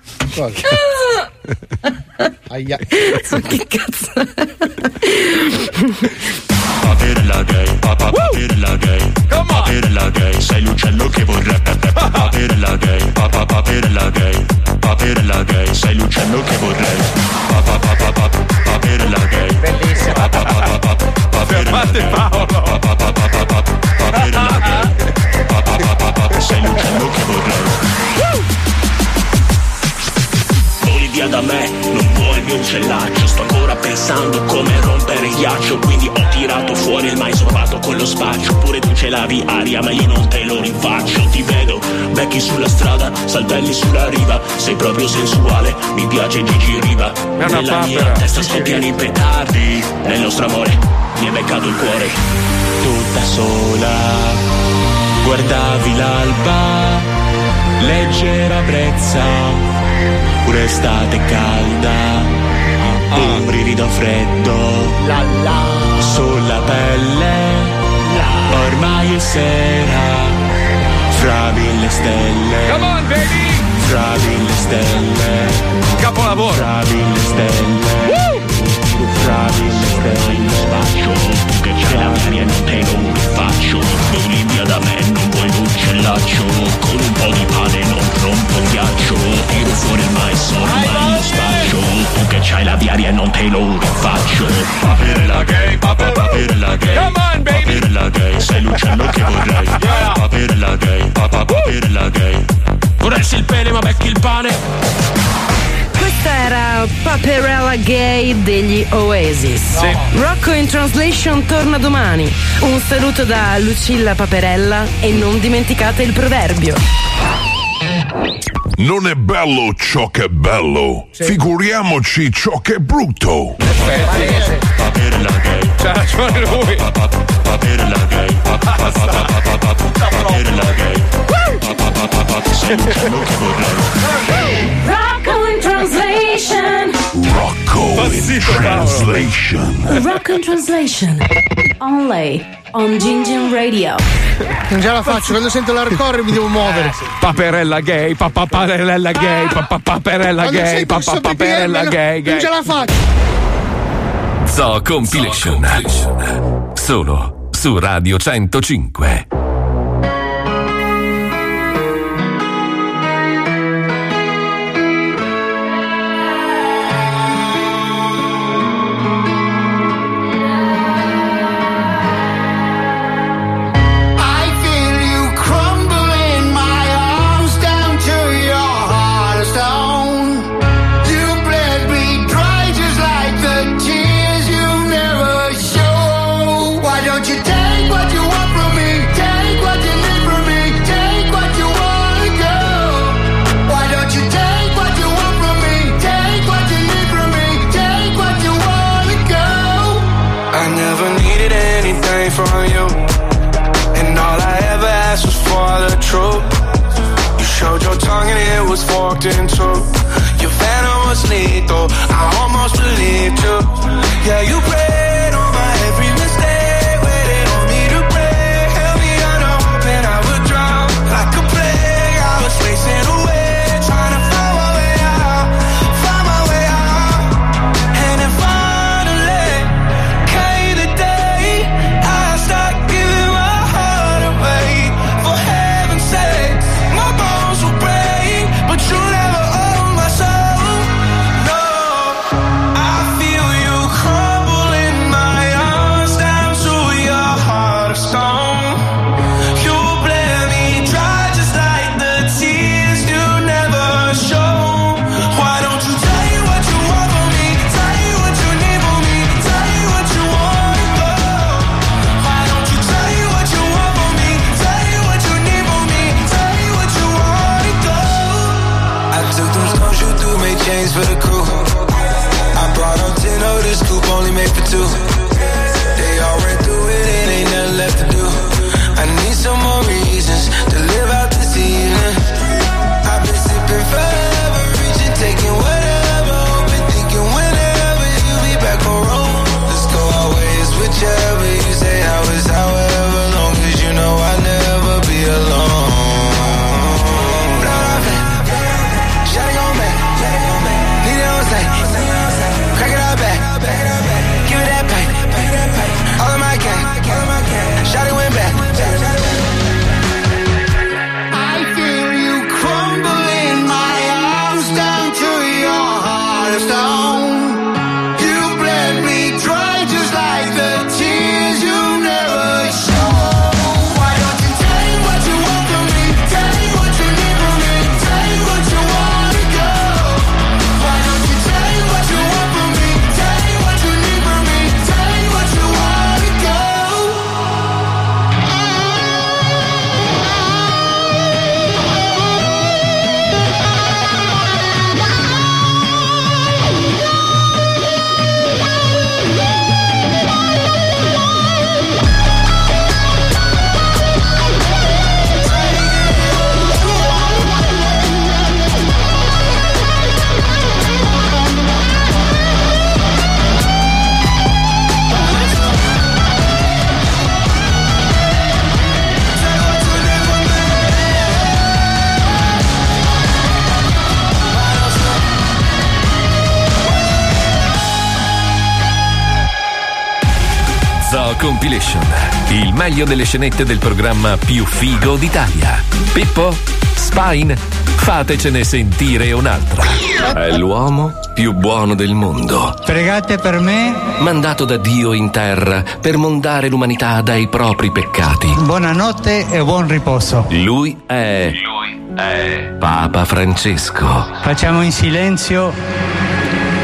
Aia. che cazzo? Paperella gay, papà paperella gay Paperella gay, sei l'uccello che vorrei Paperella gay, papà paperella gay Paperella gay, sei l'uccello che vorrei Papà papà papà paperella gay Bellissima Papà papà papà paperella gay Papà papà papà paperella gay Papà papà papà sei l'uccello che vorrei da me, non vuoi il mio uccellaccio Sto ancora pensando come rompere il ghiaccio. Quindi ho tirato fuori il mais provato con lo spaccio. Pure tu ce l'avi aria ma io non te lo rinfaccio. Ti vedo, becchi sulla strada, saltelli sulla riva. Sei proprio sensuale, mi piace Gigi Riva. Nella mia papera. testa scoppiano i petardi. Nel nostro amore mi è beccato il cuore. Tutta sola, guardavi l'alba Leggera brezza pure estate calda. Ah. Un brivido freddo sulla pelle. Ormai è sera fra mille stelle. Come on, baby! Fra mille stelle. Capolavoro. Fra mille stelle. Woo! struccati Sono in spaccio Che c'è la mia notte non lo faccio. Voli via da me non vuoi un uccellaccio Con un po' di pane non rompo il ghiaccio. Tiro fuori il mais sono ormai lo spaccio. Tu che c'hai la diaria non te lo faccio. Paperella gay, paper, la gay. Come Paperella gay, sei l'uccello che vorrei. Paperella gay, papa, papà, la gay. Vorresti il pene ma becchi il pane? Questa era Paperella Gay degli Oasis. Sì. Rocco in Translation torna domani. Un saluto da Lucilla Paperella e non dimenticate il proverbio. Non è bello ciò che è bello, sì. figuriamoci ciò che è brutto. Perfetto. Paperella Gay. C'ha ragione lui. Paperella Gay. Paperella Gay. Sento quello che vorrei. capisco Translation. Rock and Translation. Only on Gingin Radio. Non ce la faccio, quando sento l'hardcore mi devo muovere. Eh, paperella gay, paperella gay, ah! paperella gay, paperella gay, gay. Non ce la faccio. Zo Compilation. Solo su Radio 105. Meglio delle scenette del programma più figo d'Italia. Pippo, Spine, fatecene sentire un'altra. È l'uomo più buono del mondo. Pregate per me. Mandato da Dio in terra per mondare l'umanità dai propri peccati. Buonanotte e buon riposo. Lui è. Lui è. Papa Francesco. Facciamo in silenzio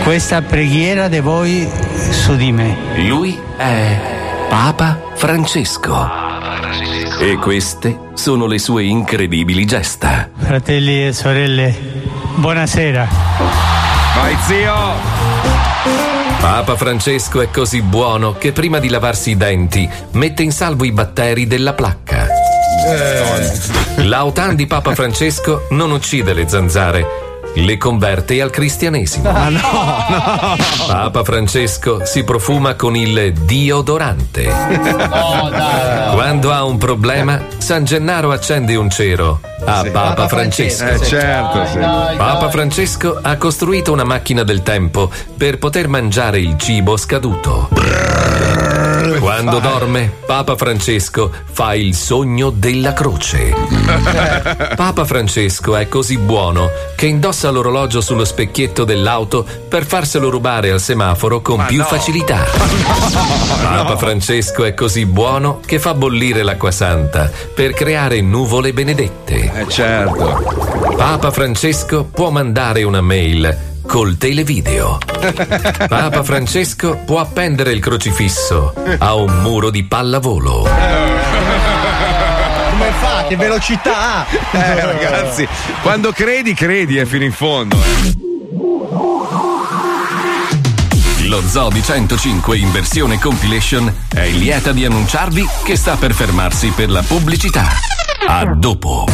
questa preghiera di voi su di me. Lui è Papa Francesco. E queste sono le sue incredibili gesta. Fratelli e sorelle, buonasera. Vai zio! Papa Francesco è così buono che prima di lavarsi i denti mette in salvo i batteri della placca. L'autan di Papa Francesco non uccide le zanzare, le converte al cristianesimo. Ma no, no. Papa Francesco si profuma con il diodorante. Quando ha un problema, San Gennaro accende un cero a Papa, Papa Francesco. Francesco. Eh, certo, sì. Dai, Papa Francesco ha costruito una macchina del tempo per poter mangiare il cibo scaduto. Quando dorme, Papa Francesco fa il sogno della croce. Papa Francesco è così buono che indossa l'orologio sullo specchietto dell'auto per farselo rubare al semaforo con più facilità. Papa Francesco è così buono che fa bollire l'acqua santa per creare nuvole benedette. Eh certo. Papa Francesco può mandare una mail col televideo. Papa Francesco può appendere il crocifisso a un muro di pallavolo. Come fa? Che velocità ha? Eh, ragazzi, quando credi, credi, è fino in fondo. eh. Lo Zodi 105 in versione compilation è lieta di annunciarvi che sta per fermarsi per la pubblicità. A dopo.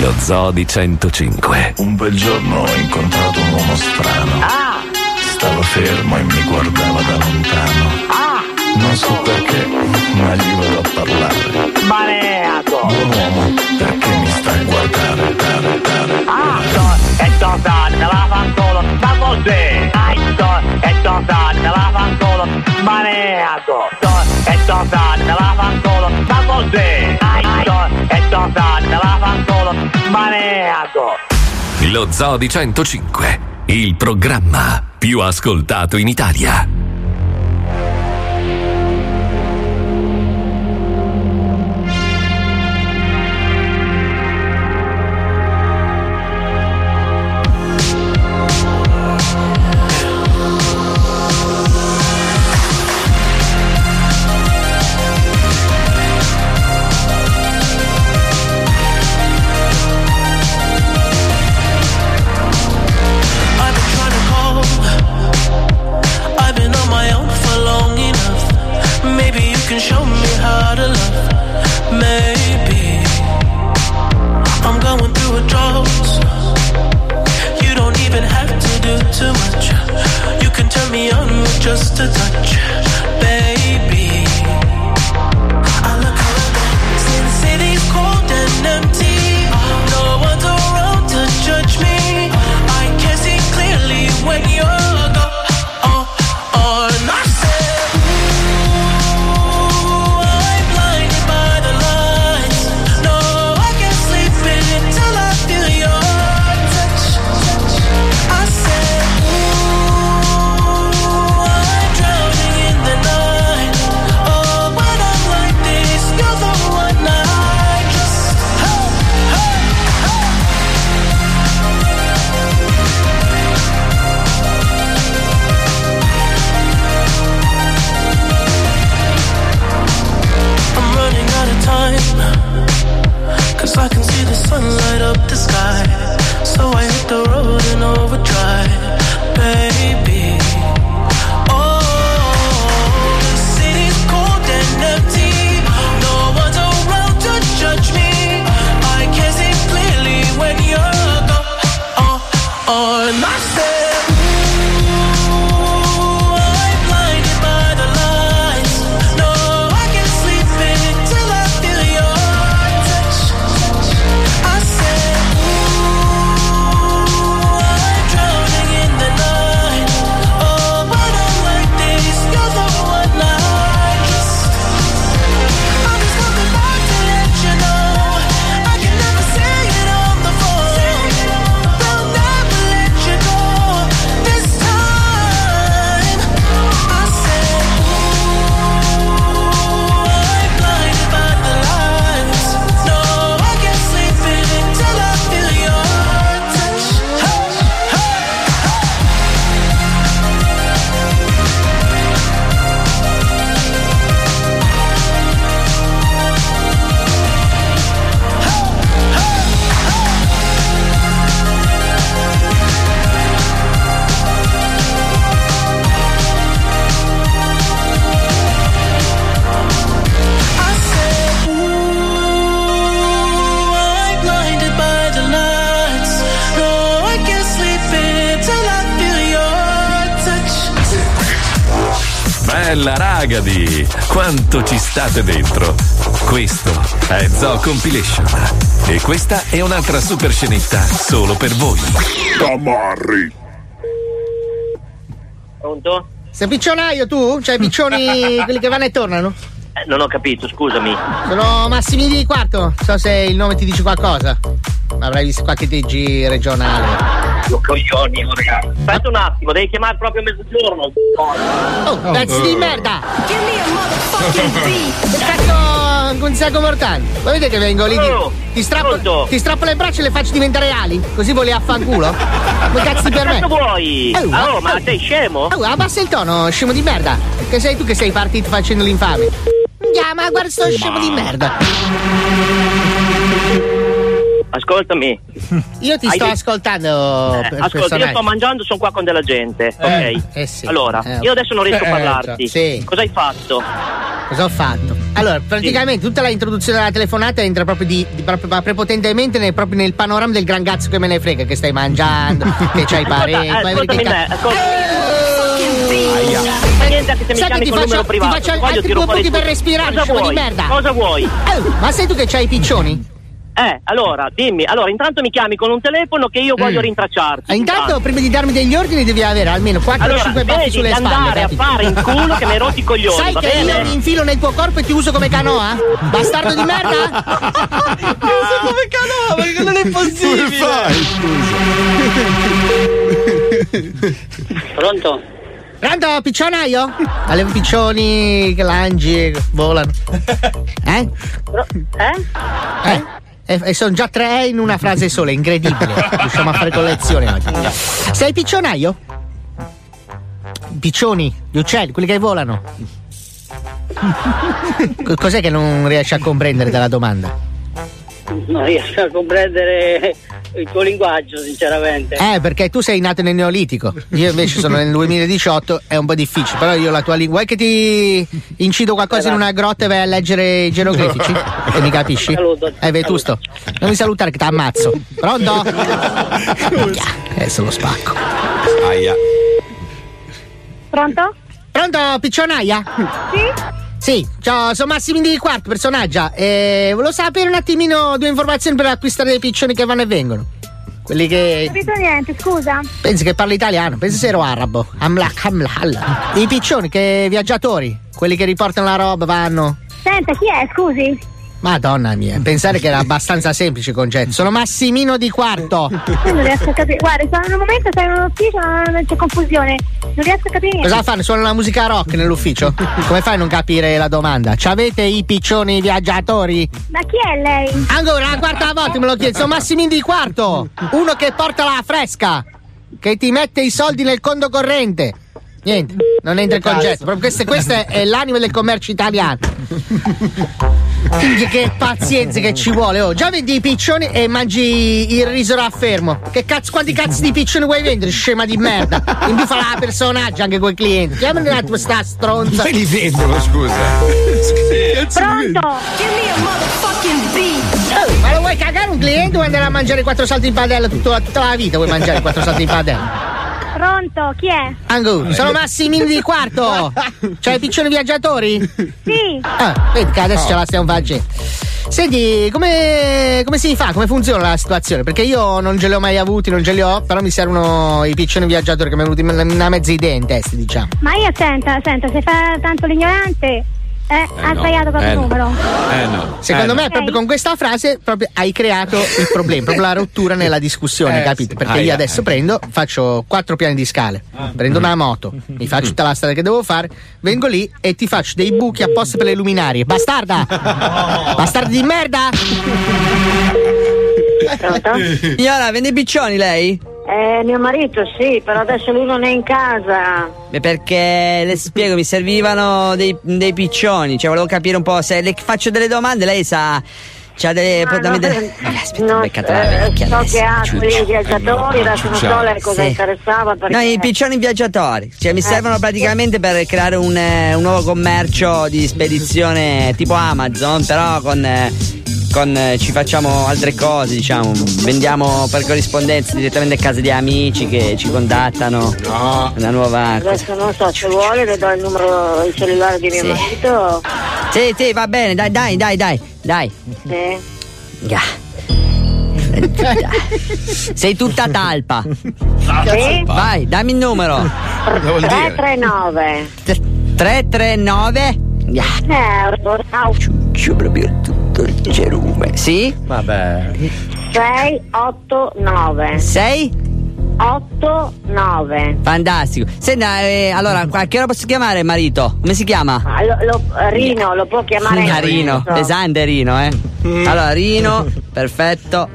Lo Zodi 105. Un bel giorno ho incontrato un uomo strano. Stava fermo e mi guardava da lontano. Non so perché, ma gli vado a parlare. Maneato! Buon uomo, perché mi stai a guardare, dare, dare? Ah, e tonta, te la fanculo, ma così! Ai, e tonta, te la fanculo, maneato! E tonta, te la fanculo, ma così! Lo Zodi 105, il programma più ascoltato in Italia. Quanto ci state dentro. Questo è Zoo Compilation e questa è un'altra super scenetta solo per voi. Tamarri. Pronto? Sei piccionaio tu? Cioè piccioni quelli che vanno e tornano? Eh, non ho capito, scusami. Sono Massimi di Quarto. So se il nome ti dice qualcosa. Avrai visto qualche TG regionale. Io coglioni, oh, ragazzi. Aspetta un attimo, devi chiamare proprio a mezzogiorno. Oh, pezzi di merda! Che cazzo con sacco mortale? Voi vedete che vengo lì? Oh, Ti, ti, strappo, ti strappo le braccia e le faccio diventare ali? Così voli a fanculo? Come cazzo ti Ma che permetti? cazzo vuoi? Oh, Ah, oh, oh, ma sei scemo? Oh, abbassa il tono, scemo di merda. Che sei tu che sei partito facendo l'infame. Ma guarda sto scemo di merda. Ascoltami. Io ti Hai sto dei- ascoltando. Eh, ascolta, io sto mangiando, sono qua con della gente, ok? eh sì. Allora, Eh, io adesso non riesco eh, a parlarti. già, sì. Cosa hai fatto? Cosa ho fatto? Allora, praticamente tutta la introduzione della telefonata entra proprio, di, di- proprio prepotentemente nel, proprio nel panorama del gran cazzo che me ne frega, che stai mangiando, che c'hai parecchio. eh, vedere ascoltami me, ascoltami. Ma niente anche se mi Sai che chiami ti il faccio, numero ti privato. faccio voglio altri due punti per respirare, Cosa scemo di vuoi? merda. Cosa vuoi? Oh, ma sei tu che c'hai i piccioni? Eh, allora, dimmi. Allora, intanto mi chiami con un telefono che io voglio rintracciarti. Ah, Intanto, prima di darmi degli ordini, devi avere almeno 4 o Allora, 5 baffi vedi sulle spalle. andare a fare in culo che mi hai rotto i coglioni, Sai va che bene? io mi infilo nel tuo corpo e ti uso come canoa? Bastardo di merda! uso come canoa, perché non è possibile. Pronto? Pronto, piccionaio? Alle piccioni che langi, volano. Eh? Eh? Eh? E, e sono già tre in una frase sola, incredibile. Riusciamo a fare collezione oggi. Sei piccionaio? Piccioni, gli uccelli, quelli che volano. Co- Cos'è che non riesci a comprendere dalla domanda? Non riesco a comprendere il tuo linguaggio, sinceramente. Eh, perché tu sei nato nel Neolitico. Io invece sono nel 2018, è un po' difficile. Però io la tua lingua. Vuoi che ti incido qualcosa in una grotta e vai a leggere i geroglifici? E mi capisci? Saluto. Eh, vetusto. Non mi salutare che ti ammazzo. Pronto? Adesso lo spacco. Aia. Pronto? Pronto, piccionaia? Sì? Sì, ciao, sono Massimini di Quarto, personaggia. E volevo sapere un attimino due informazioni per acquistare dei piccioni che vanno e vengono. Quelli che. capito niente, scusa. Pensi che parli italiano? Pensi se ero arabo. Amlak, amlal. I piccioni, che viaggiatori. Quelli che riportano la roba vanno. Senta, chi è, scusi? Madonna mia, pensare che era abbastanza semplice il concetto. Sono Massimino di Quarto. Io non riesco a capire. Guarda, sono in un momento, sei in un ufficio, non c'è confusione. Non riesco a capire niente. Cosa fanno? Suonano la musica rock nell'ufficio? Come fai a non capire la domanda? C'avete i piccioni viaggiatori? Ma chi è lei? Ancora la quarta volta me lo chiedo, sono Massimini di Quarto. Uno che porta la fresca, che ti mette i soldi nel conto corrente. Niente, non entra il concetto. Proprio questo, questo è, è l'anima del commercio italiano. Minchia, Che pazienza che ci vuole, oh. Già vendi i piccioni e mangi il riso raffermo. Che cazzo, quanti cazzo di piccioni vuoi vendere, scema di merda? In più fa la personaggio anche coi clienti. Chiamami un attimo sta stronza. Poi li vendono, scusa. Pronto? Oh, ma lo vuoi cagare un cliente o vuoi andare a mangiare quattro salti in padella tutta, tutta la vita? Vuoi mangiare quattro salti in padella? Pronto? Chi è? Angu, sono Massimini di quarto. C'hai i piccioni viaggiatori? Sì. Ah, vedi che adesso ce la stiamo facendo. Senti, come, come si fa? Come funziona la situazione? Perché io non ce li ho mai avuti, non ce li ho, però mi servono i piccioni viaggiatori che mi è venuti una mezza idea in testa, diciamo. Ma io senta, senta, se fa tanto l'ignorante, eh, ha no, sbagliato proprio eh il no. numero. Eh no. Secondo Eh, me, no. proprio con questa frase, proprio hai creato il problema, proprio la rottura nella discussione, Eh, capito? Perché Aia, io adesso prendo, faccio quattro piani di scale, prendo una moto, mi faccio tutta la strada che devo fare, vengo lì e ti faccio dei buchi apposta per le luminarie. Bastarda! Bastardi di merda! Signora, vende i piccioni lei? Eh, mio marito sì, però adesso lui non è in casa. Beh, perché le spiego, mi servivano dei, dei piccioni, cioè volevo capire un po' se le faccio delle domande, lei sa. C'ha delle. Può darmi no, delle- eh, Aspetta, no, la eh, vecchia so adesso. che ha quelli viaggiatori, adesso non so lei cosa Sì. interessava perché... No, i piccioni viaggiatori, cioè mi Eh. servono praticamente per creare un, eh, un nuovo commercio di spedizione tipo Amazon, però con, con, eh, ci facciamo altre cose, diciamo, vendiamo per corrispondenza direttamente a casa di amici che ci contattano. No. Una nuova. Adesso non so, se vuole le do il numero il cellulare di mio Sì. marito. Sì, sì, va bene, dai, dai, dai, dai, dai. Sì. Ya. Sei tutta talpa. Sì? Vai, dammi il numero. 339. 339. Eh, C'ho proprio tutto il cerume. Sì? Vabbè. 689. 6? 89. Fantastico. Senta, eh, allora, a che ora posso chiamare il marito? Come si chiama? Ah, lo- lo- Rino, lo può chiamare Ah, Rino, pesante Rino, eh. Allora, Rino, perfetto.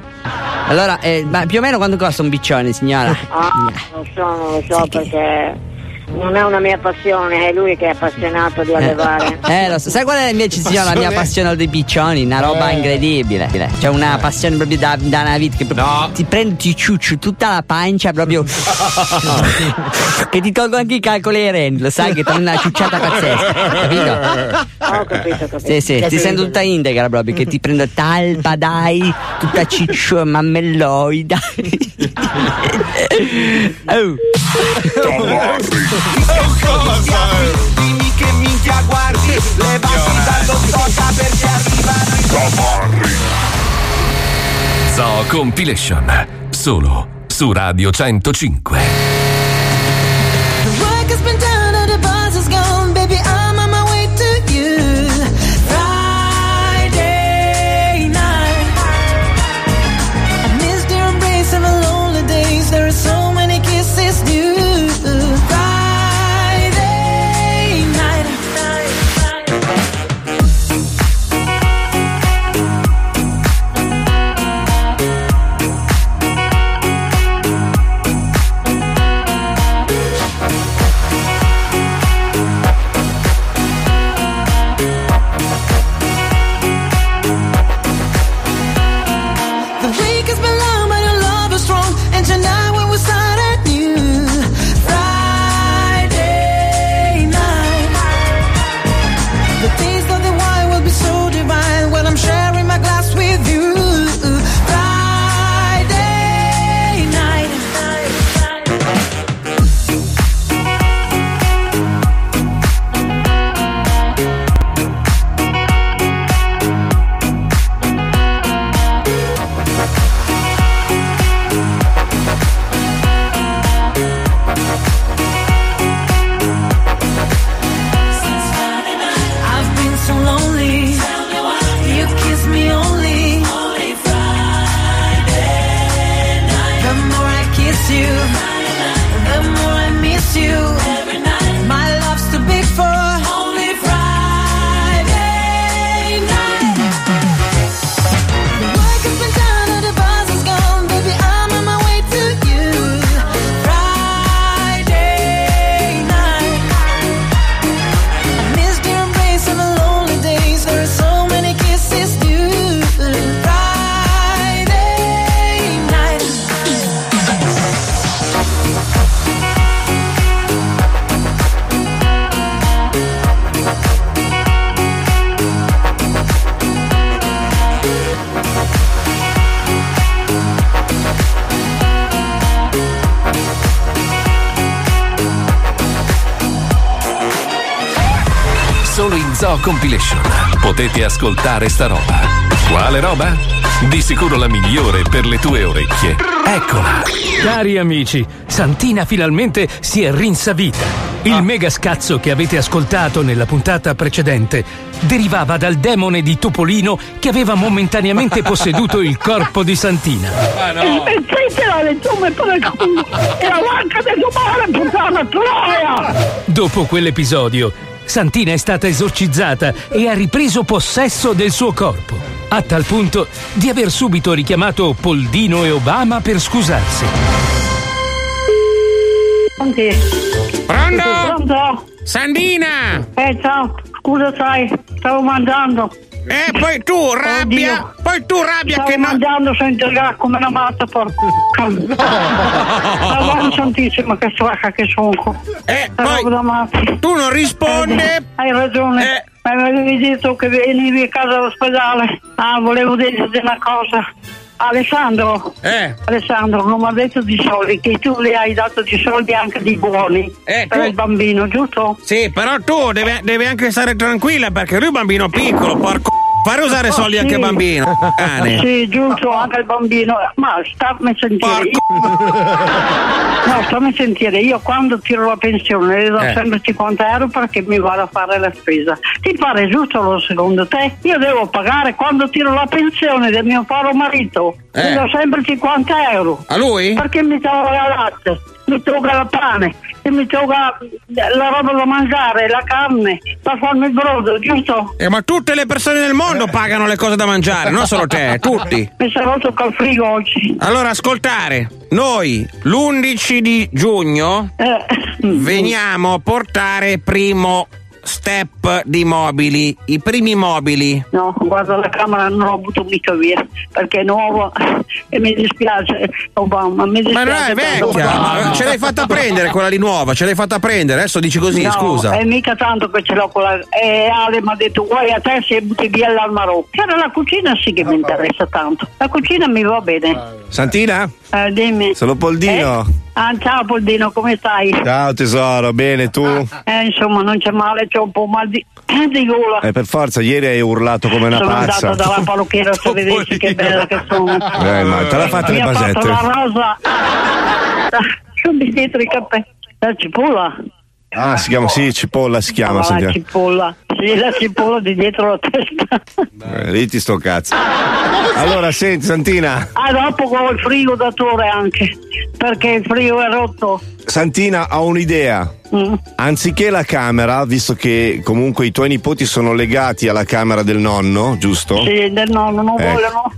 Allora, eh, ma più o meno quanto costa un biccione, signora? Ah, non so, non lo so perché non è una mia passione, è lui che è appassionato di allevare. Eh, lo so. Sai qual è invece, signora, la mia passione dei piccioni? Una roba Eh. incredibile. C'è una passione proprio da, da una vita che proprio ti prendo, ti ciuccio tutta la pancia proprio. che ti tolgo anche i calcoli ai rendi, lo sai che ti una ciucciata pazzesca, capito? Ho capito, capito. Sì, sì, ti sento tutta integra proprio, che ti prendo talpa, dai, tutta ciccio mammelloida. Oh. Dimmi che minchia guardi, levati dal dottore perché arrivano i Zoo Compilation. Solo su Radio 105. Zoo Compilation potete ascoltare sta roba. Quale roba? Di sicuro la migliore per le tue orecchie. Eccola. Cari amici, Santina finalmente si è rinsavita. Il mega scazzo che avete ascoltato nella puntata precedente derivava dal demone di Topolino che aveva momentaneamente posseduto il corpo di Santina. Puttana troia! Dopo quell'episodio, Santina è stata esorcizzata e ha ripreso possesso del suo corpo, a tal punto di aver subito richiamato Poldino e Obama per scusarsi. Pronto? Pronto? Sandina! Eh, ciao, scusa, sai, stavo mangiando. Eh, poi tu rabbia, poi tu rabbia stavo che non- mangiando senza il come una matta, porca. Madonna santissima, che svacca che sono. Eh, poi, tu non risponde. hai ragione. Eh, mi avevi detto che venivi a casa all'ospedale. Ah, volevo dirti una cosa. Alessandro, Eh. Alessandro, non mi ha detto di soldi, che tu le hai dato di soldi anche di buoni Eh, per tu- il bambino, giusto? Sì, però tu devi, devi anche stare tranquilla perché lui è un bambino piccolo, porco. Fare usare soldi anche Sì. bambino. Cane. Sì, giusto, anche il bambino. Ma stammi a sentire. No, stammi a sentire. Io quando tiro la pensione le do Eh. sempre 50 euro perché mi vado a fare la spesa. Ti pare giusto lo secondo te? Io devo pagare quando tiro la pensione del mio caro marito. Eh. Le do sempre 50 euro. A lui? Perché mi toglie la latte, mi toglie la pane, e mi toglie la roba da mangiare, la carne, per farmi il brodo, giusto? Eh, ma tutte le persone del mondo pagano le cose da mangiare, non solo te, tutti. Mi sarò tocca il frigo oggi. Allora, ascoltare. Noi l'11 di giugno Eh. veniamo a portare primo step di mobili, i primi mobili. No, guarda la camera non l'ho avuto mica via perché è nuova e mi dispiace mi Ma dispiace. non è vecchia, Obama. ce l'hai fatta prendere quella lì nuova, ce l'hai fatta prendere, adesso dici così, no, scusa. è mica tanto che ce l'ho con la... E Ale mi ha detto, guai a te se butti via l'armadio. C'era la cucina sì che mi interessa tanto. La cucina mi va bene. Santina? Eh, dimmi. Sono Poldino. Ah, ciao Poldino, come stai? Ciao tesoro, bene tu? Eh, insomma, non c'è male, c'ho un po' mal di, di gola. Eh, per forza, ieri hai urlato come una sono pazza. andata dalla parrucchiera a vedere che bella che sono. Eh, ma te l'ha fatta Mi le ha fatto basette? la rosa. Sono dietro i capelli. La cipolla. Ah, si chiama, sì, cipolla si chiama. la sentiamo. cipolla. Sì, la cipolla di dietro la testa. Eh, lì ti sto cazzo. Allora, senti, Santina, Ah, dopo con il frigo datore anche. Perché il frigo è rotto. Santina ha un'idea. Mm. Anziché la camera, visto che comunque i tuoi nipoti sono legati alla camera del nonno, giusto? Sì, del nonno, non Ecco. vogliono.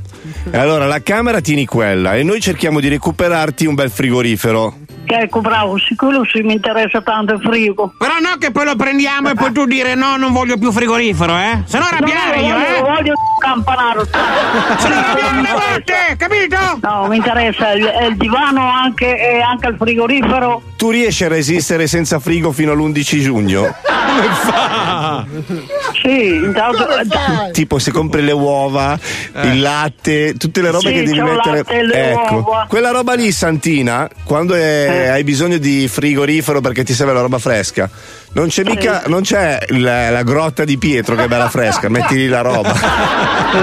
E allora la camera tieni quella e noi cerchiamo di recuperarti un bel frigorifero. Ecco, bravo, sicuro sì, mi interessa tanto il frigo. Però no che poi lo prendiamo e poi tu dire no, non voglio più frigorifero, eh? Se no arrabbiare no, io, voglio, eh? voglio campanaro. Se no arrabbiare una volte, capito? No, mi interessa il, il divano anche, e anche il frigorifero. Tu riesci a resistere senza frigo fino all'11 giugno? Come fa? Sì, intanto. tipo se compri le uova, il latte, tutte le robe Sì, che devi mettere. latte le ecco, uova. quella roba lì, Santina, quando è- Eh. Hai bisogno di frigorifero perché ti serve la roba fresca. Non c'è mica, non c'è la, la grotta di Pietro che è bella fresca, metti lì la roba. Eh?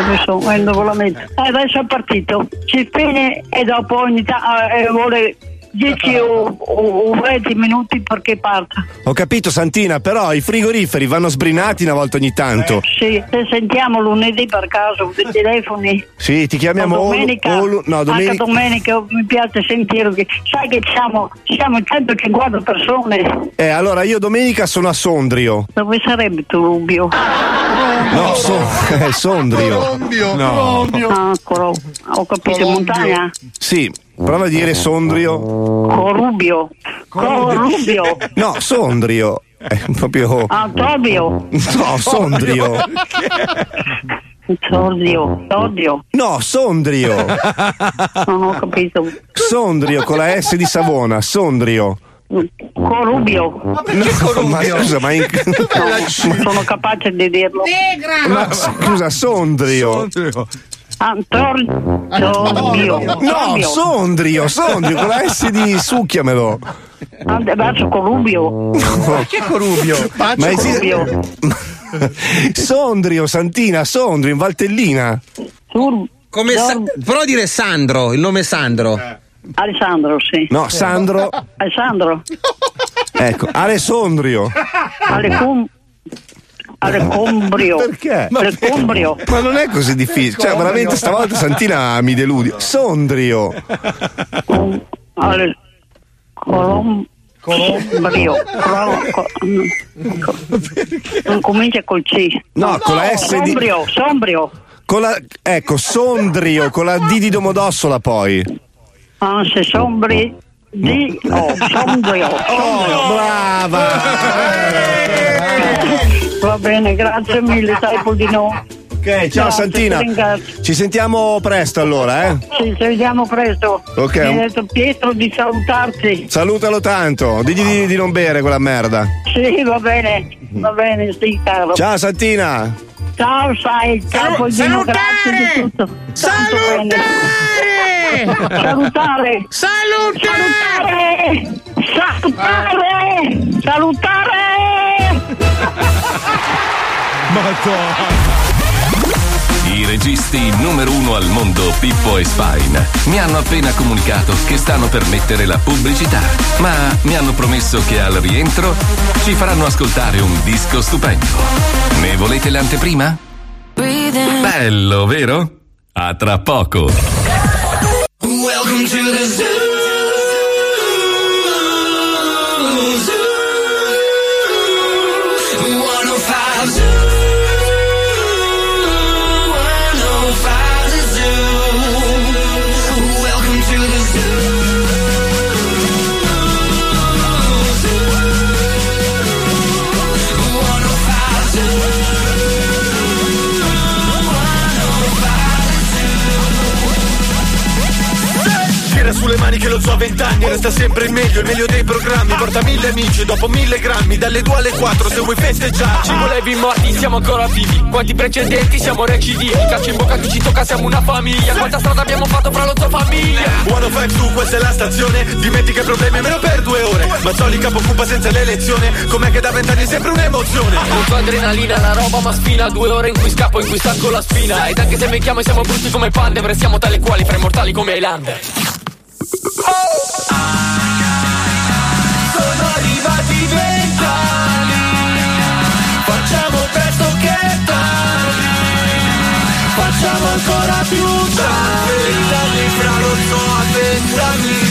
Eh, adesso è partito. Si spegne e dopo ogni tanto eh, vuole 10 o, o- o 20 minuti perché parta. Ho capito Santina, però i frigoriferi vanno sbrinati una volta ogni tanto. Sì, se sentiamo lunedì per caso dei telefoni. Sì, ti chiamiamo o o- domenica, o lu- no, anche domenica. domenica mi piace sentire che sai che siamo, siamo 150 persone. Eh, allora io domenica sono a Sondrio. Dove sarebbe tu Rubio? No, so- eh, Sondrio. No. Ah, Coro- ho capito, in montagna? Sì, prova a dire Sondrio. Corubio. Corubio. No, Sondrio. È proprio. Ah, Tobio. No, Sondrio. Sordio. Sordio. No, Sondrio. Non ho capito. Sondrio con la S di Savona, Sondrio. Corubio. No, ma scusa, ma in... Non sono capace di dirlo. ma scusa, Sondrio. Antonio. Sordio. No, Sondrio, Sondrio con la S di succhiamelo. Ande verso Corubio. Perché Corubio? Ma esiste- Corubio. Sondrio, Santina, Sondrio in Valtellina. Come Sa- a dire Sandro, il nome è Sandro. Alessandro, sì. No, Sandro. Alessandro. Ecco, Alessandrio. Alecum. Alecombrio. Perché? Ma non è così difficile. Cioè, veramente stavolta Santina mi deludi. Sondrio. Ale... Colom... Colombrio. Colo- co- Non comincia col C. No, con la S di- Sombrio, sombrio. Con la, ecco, Sondrio con la D di Domodossola poi. Ah, se sombri di... Oh, sombrio. Oh, brava! Va bene, grazie mille, sai Poldino. Ok, ciao Grazie, Santina. Ci sentiamo presto allora, eh? Sì, ci vediamo presto. Ok. Mi ha detto Pietro di salutarti. Salutalo tanto, digli di, di non bere quella merda. Sì, va bene. Va bene, sì, caro. Ciao Santina. Ciao, sai, ciao, Pollino, grazie di tutto. Tanto bene. Salutare! Salutare! Salutare! Salutare! I registi numero uno al mondo, Pippo e Spine, mi hanno appena comunicato che stanno per mettere la pubblicità, ma mi hanno promesso che al rientro ci faranno ascoltare un disco stupendo. Ne volete l'anteprima? Bello, vero? A tra poco. Welcome to the. Zoo. 105 lo so a vent'anni Resta sempre il meglio, il meglio dei programmi Porta mille amici dopo mille grammi Dalle 2 alle 4 se vuoi festeggiarci Ci volevi morti, siamo ancora vivi. Quanti precedenti siamo recidivi. Calcio in bocca chi ci tocca, siamo una famiglia. Quanta strada abbiamo fatto fra la tua famiglia. 105 tu, questa è la stazione Dimentica i problemi almeno per due ore Mazzoli capo occupa senza l'elezione Com'è che da vent'anni è sempre un'emozione Molto adrenalina, la roba ma spina. Due ore in cui scappo, in cui stacco la spina. Ed anche se invecchiamo e siamo brutti come pande, restiamo tale quali fra i mortali come Highlander. Facciamo presto che tardi. Facciamo ancora più tardi. Vent'anni fra lo so a Vent'anni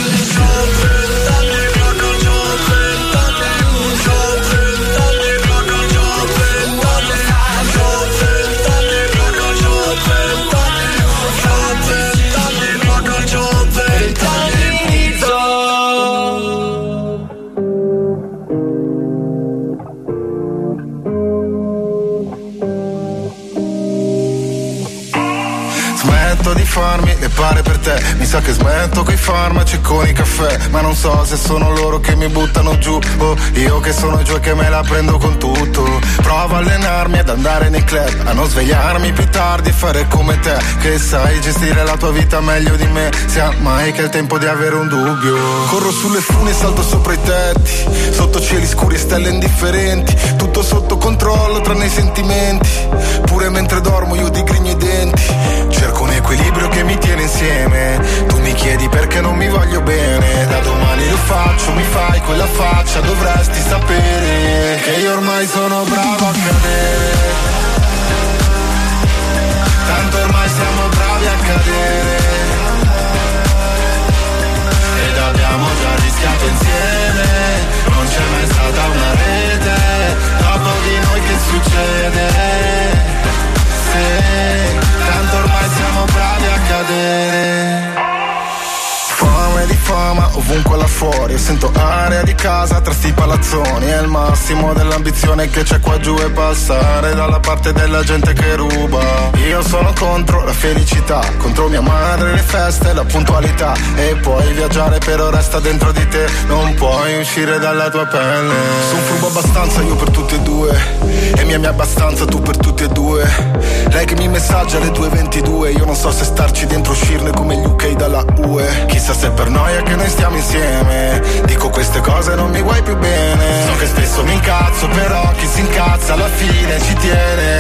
per te Mi sa che smetto coi farmaci e con i caffè. Ma non so se sono loro che mi buttano giù O io che sono giù e che me la prendo con tutto. Provo a allenarmi ad andare nei club A non svegliarmi più tardi e fare come te Che sai gestire la tua vita meglio di me. Sia mai che è il tempo di avere un dubbio. Corro sulle fune e salto sopra i tetti Sotto cieli scuri e stelle indifferenti. Tutto sotto controllo tranne i sentimenti. Pure mentre dormo io digrigno i denti. Cerco un equilibrio che mi tiene insieme Tu mi chiedi perché non mi voglio bene. Da domani lo faccio, mi fai quella faccia Dovresti sapere che io ormai sono bravo a cadere Tanto ormai siamo bravi a cadere. Ed abbiamo già rischiato insieme. Non c'è mai stata una rete. Dopo di noi che succede? Se tanto ormai siamo bravi cadere Fame di fama ovunque là fuori. Sento aria di casa tra sti palazzoni. È il massimo dell'ambizione che c'è qua giù E passare dalla parte della gente che ruba. Io sono contro la felicità Contro mia madre, le feste, la puntualità. E puoi viaggiare però resta dentro di te. Non puoi uscire dalla tua pelle. Sono furbo abbastanza io per tutti e due. E mi ami abbastanza tu per tutti e due. Lei che mi messaggia alle 2.22 Io non so se starci dentro uscirne come gli UK dalla UE Chissà se per noia che noi stiamo insieme. Dico queste cose non mi vuoi più bene. So che spesso mi incazzo però chi si incazza alla fine ci tiene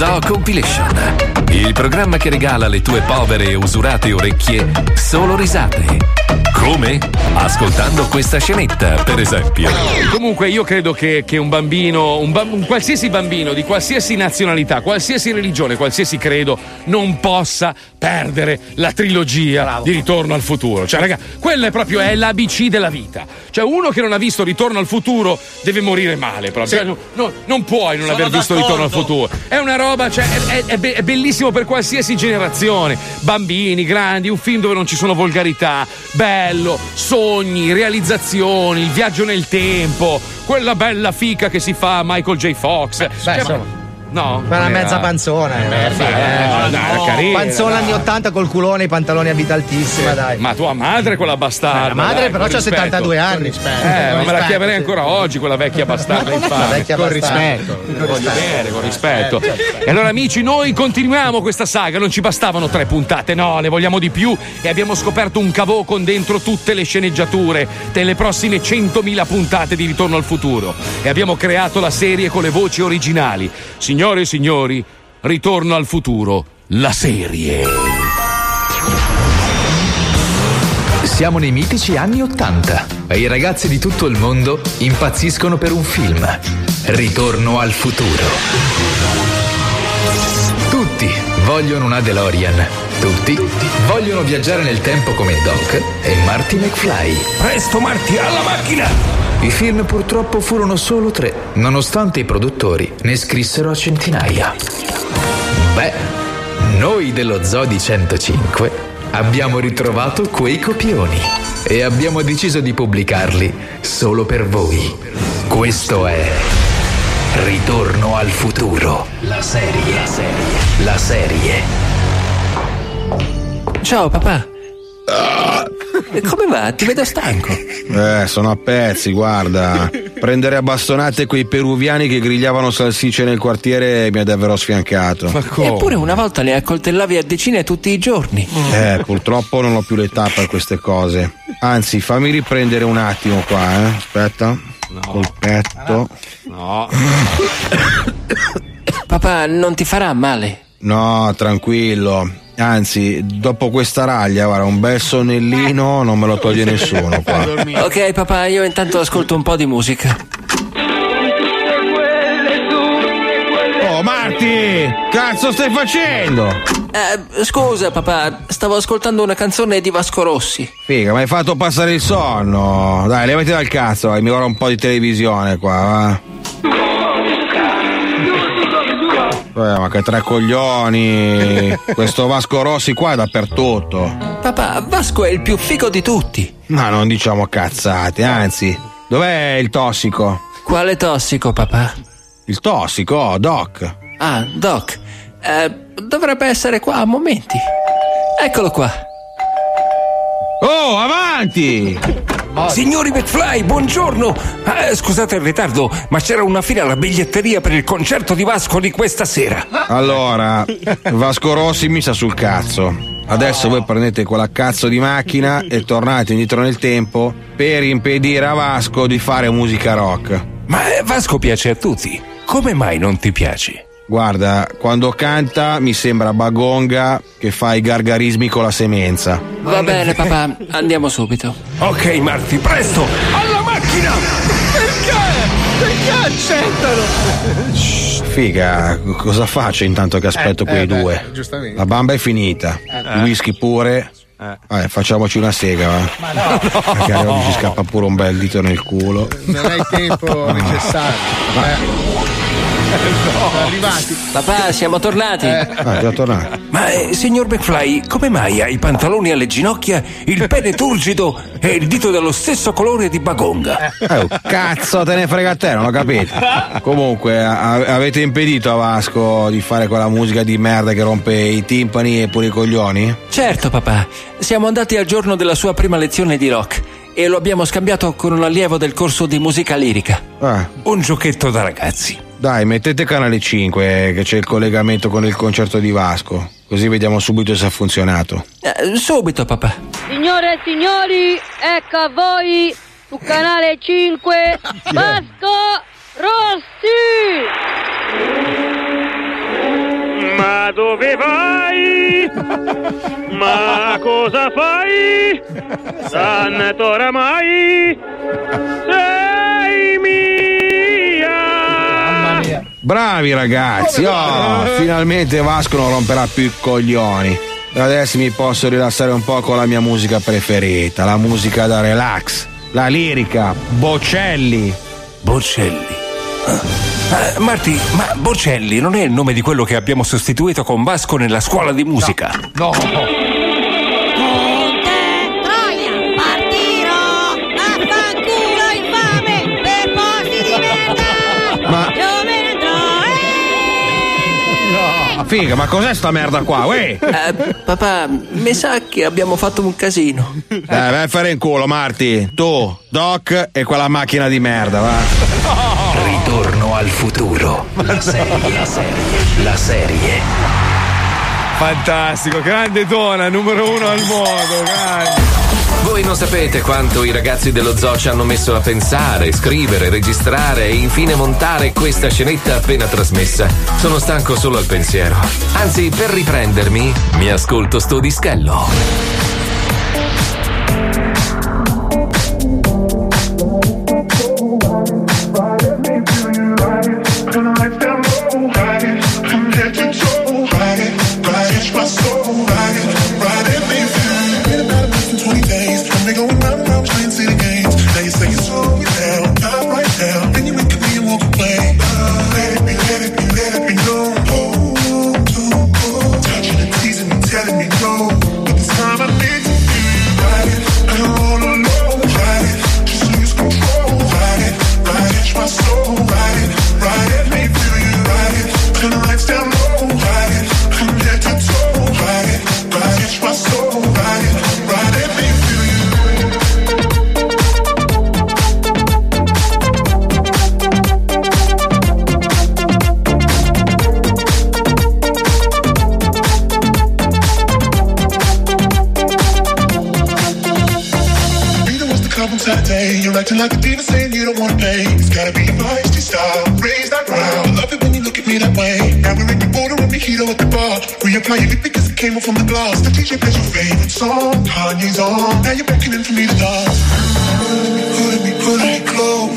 Compilation. Il programma che regala alle tue povere e usurate orecchie solo risate. Come? Ascoltando questa scenetta, per esempio. Comunque io credo che, che un bambino, un, ba- un qualsiasi bambino di qualsiasi nazionalità, qualsiasi religione, qualsiasi credo, non possa perdere la trilogia di Ritorno al futuro. Cioè, raga, quella è proprio è l'ABC della vita. Cioè, uno che non ha visto Ritorno al futuro deve morire male proprio. Cioè, no- no- non puoi non Sono aver visto d'accordo. Ritorno al futuro. È una roba, cioè, è, è- è be- è bellissimo per qualsiasi generazione. Bambini, grandi, un film dove non ci sono volgarità, bello, sogni, realizzazioni, il viaggio nel tempo, quella bella fica che si fa Michael J. Fox. Cioè, insomma. No. Ma una era- mezza panzona. eh, sì, eh, eh. dai, era carina. Panzona anni 80 col culone, i pantaloni a vita altissima, dai. Ma tua madre è quella bastarda. La madre dai, però rispetto. 72 anni. Eh, ma me la chiamerei ancora oggi quella vecchia bastarda infame. vecchia con rispetto. Con rispetto. bene, con rispetto. Eh, certo. E allora amici, noi continuiamo questa saga, non ci bastavano tre puntate, no, ne vogliamo di più e abbiamo scoperto un cavò con dentro tutte le sceneggiature delle prossime 100.000 puntate di Ritorno al futuro e abbiamo creato la serie con le voci originali. Signore e signori, Ritorno al futuro, la serie. Siamo nei mitici anni Ottanta e i ragazzi di tutto il mondo impazziscono per un film. Ritorno al futuro. Tutti vogliono una DeLorean. Tutti vogliono viaggiare nel tempo come Doc e Marty McFly. Presto Marty, alla macchina! I film purtroppo furono solo tre, nonostante i produttori ne scrissero a centinaia. Beh, noi dello Zodi 105 abbiamo ritrovato quei copioni e abbiamo deciso di pubblicarli solo per voi. Questo è Ritorno al futuro, la serie, la serie, la serie. Ciao papà. Come va? Ti vedo stanco. Eh, sono a pezzi, guarda. Prendere a bastonate quei peruviani che grigliavano salsicce nel quartiere mi ha davvero sfiancato. Eppure una volta le accoltellavi a decine tutti i giorni. Eh, purtroppo non ho più l'età per queste cose. Anzi, fammi riprendere un attimo qua, eh. Aspetta. Colpetto. No. Papà, non ti farà male? No, tranquillo. Anzi, dopo questa raglia, guarda, un bel sonnellino non me lo toglie nessuno qua. Ok, papà, io intanto ascolto un po' di musica. Oh, Marti! Cazzo stai facendo? Eh, scusa, papà, stavo ascoltando una canzone di Vasco Rossi. Figa, mi hai fatto passare il sonno. Dai, levati dal cazzo, vai, mi guarda un po' di televisione qua, va. Eh, ma che tre coglioni! Questo Vasco Rossi qua è dappertutto. Papà, Vasco è il più figo di tutti. Ma non diciamo cazzate, anzi, dov'è il tossico? Quale tossico, papà? Il tossico, oh, Doc. Ah, Doc. Eh, dovrebbe essere qua a momenti. Eccolo qua. Oh, avanti! Signori McFly, buongiorno! Eh, scusate il ritardo, ma c'era una fila alla biglietteria per il concerto di Vasco di questa sera. Allora, Vasco Rossi mi sa sul cazzo. Adesso voi prendete quella cazzo di macchina e tornate indietro nel tempo per impedire a Vasco di fare musica rock. Ma eh, Vasco piace a tutti. Come mai non ti piace? Guarda, quando canta mi sembra Bagonga che fa i gargarismi con la semenza. Va bene, papà, andiamo subito. Ok, Marti, presto! Alla macchina! Perché? Perché accettano? Figa, cosa faccio intanto che aspetto Eh, quei eh, beh, due? giustamente. La bamba è finita, Eh. il whisky pure. Vabbè, facciamoci una sega, va. Ma no. Perché oggi ci scappa pure un bel dito nel culo. Non hai il tempo necessario. Eh. Arrivati. Papà, siamo tornati. Ah, già tornato. Ma eh, signor McFly, come mai ha i pantaloni alle ginocchia, il pene turgido e il dito dello stesso colore di Bagonga? Eh, oh, cazzo te ne frega a te, non ho capito. Comunque, a- avete impedito a Vasco di fare quella musica di merda che rompe i timpani e pure i coglioni? Certo, papà. Siamo andati al giorno della sua prima lezione di rock e lo abbiamo scambiato con un allievo del corso di musica lirica. Ah. Un giochetto da ragazzi. Dai, mettete canale 5 che c'è il collegamento con il concerto di Vasco. Così vediamo subito se ha funzionato. Eh, subito, papà. Signore e signori, ecco a voi su canale 5 Vasco Rossi! Ma dove vai? Ma cosa fai? Tanto oramai sei mia. Bravi ragazzi, oh, finalmente Vasco non romperà più i coglioni. Adesso mi posso rilassare un po' con la mia musica preferita, la musica da relax, la lirica, Bocelli. Bocelli. Eh, Marti, ma Bocelli non è il nome di quello che abbiamo sostituito con Vasco nella scuola di musica? No. Ne andrò, Ah, figa, ma cos'è sta merda qua, uè? Eh, papà, mi sa che abbiamo fatto un casino. Eh, vai a fare in culo, Marti. Tu, Doc e quella macchina di merda, va. Ritorno al futuro. La serie, la serie, la serie. Fantastico, grande Dona, numero uno al mondo, grande. Voi non sapete quanto i ragazzi dello zoo ci hanno messo a pensare, scrivere, registrare e infine montare questa scenetta appena trasmessa. Sono stanco solo al pensiero. Anzi, per riprendermi, mi ascolto sto dischello. Like a diva saying you don't wanna pay. It's gotta be feisty style. Raise that ground. I love it when you look at me that way. Now we're in the border and mojito at the bar. Reapply your lip because it came off from the glass. The DJ plays your favorite song. Kanye's on. Now you're beckoning for me to dance. Pulling me, put me close.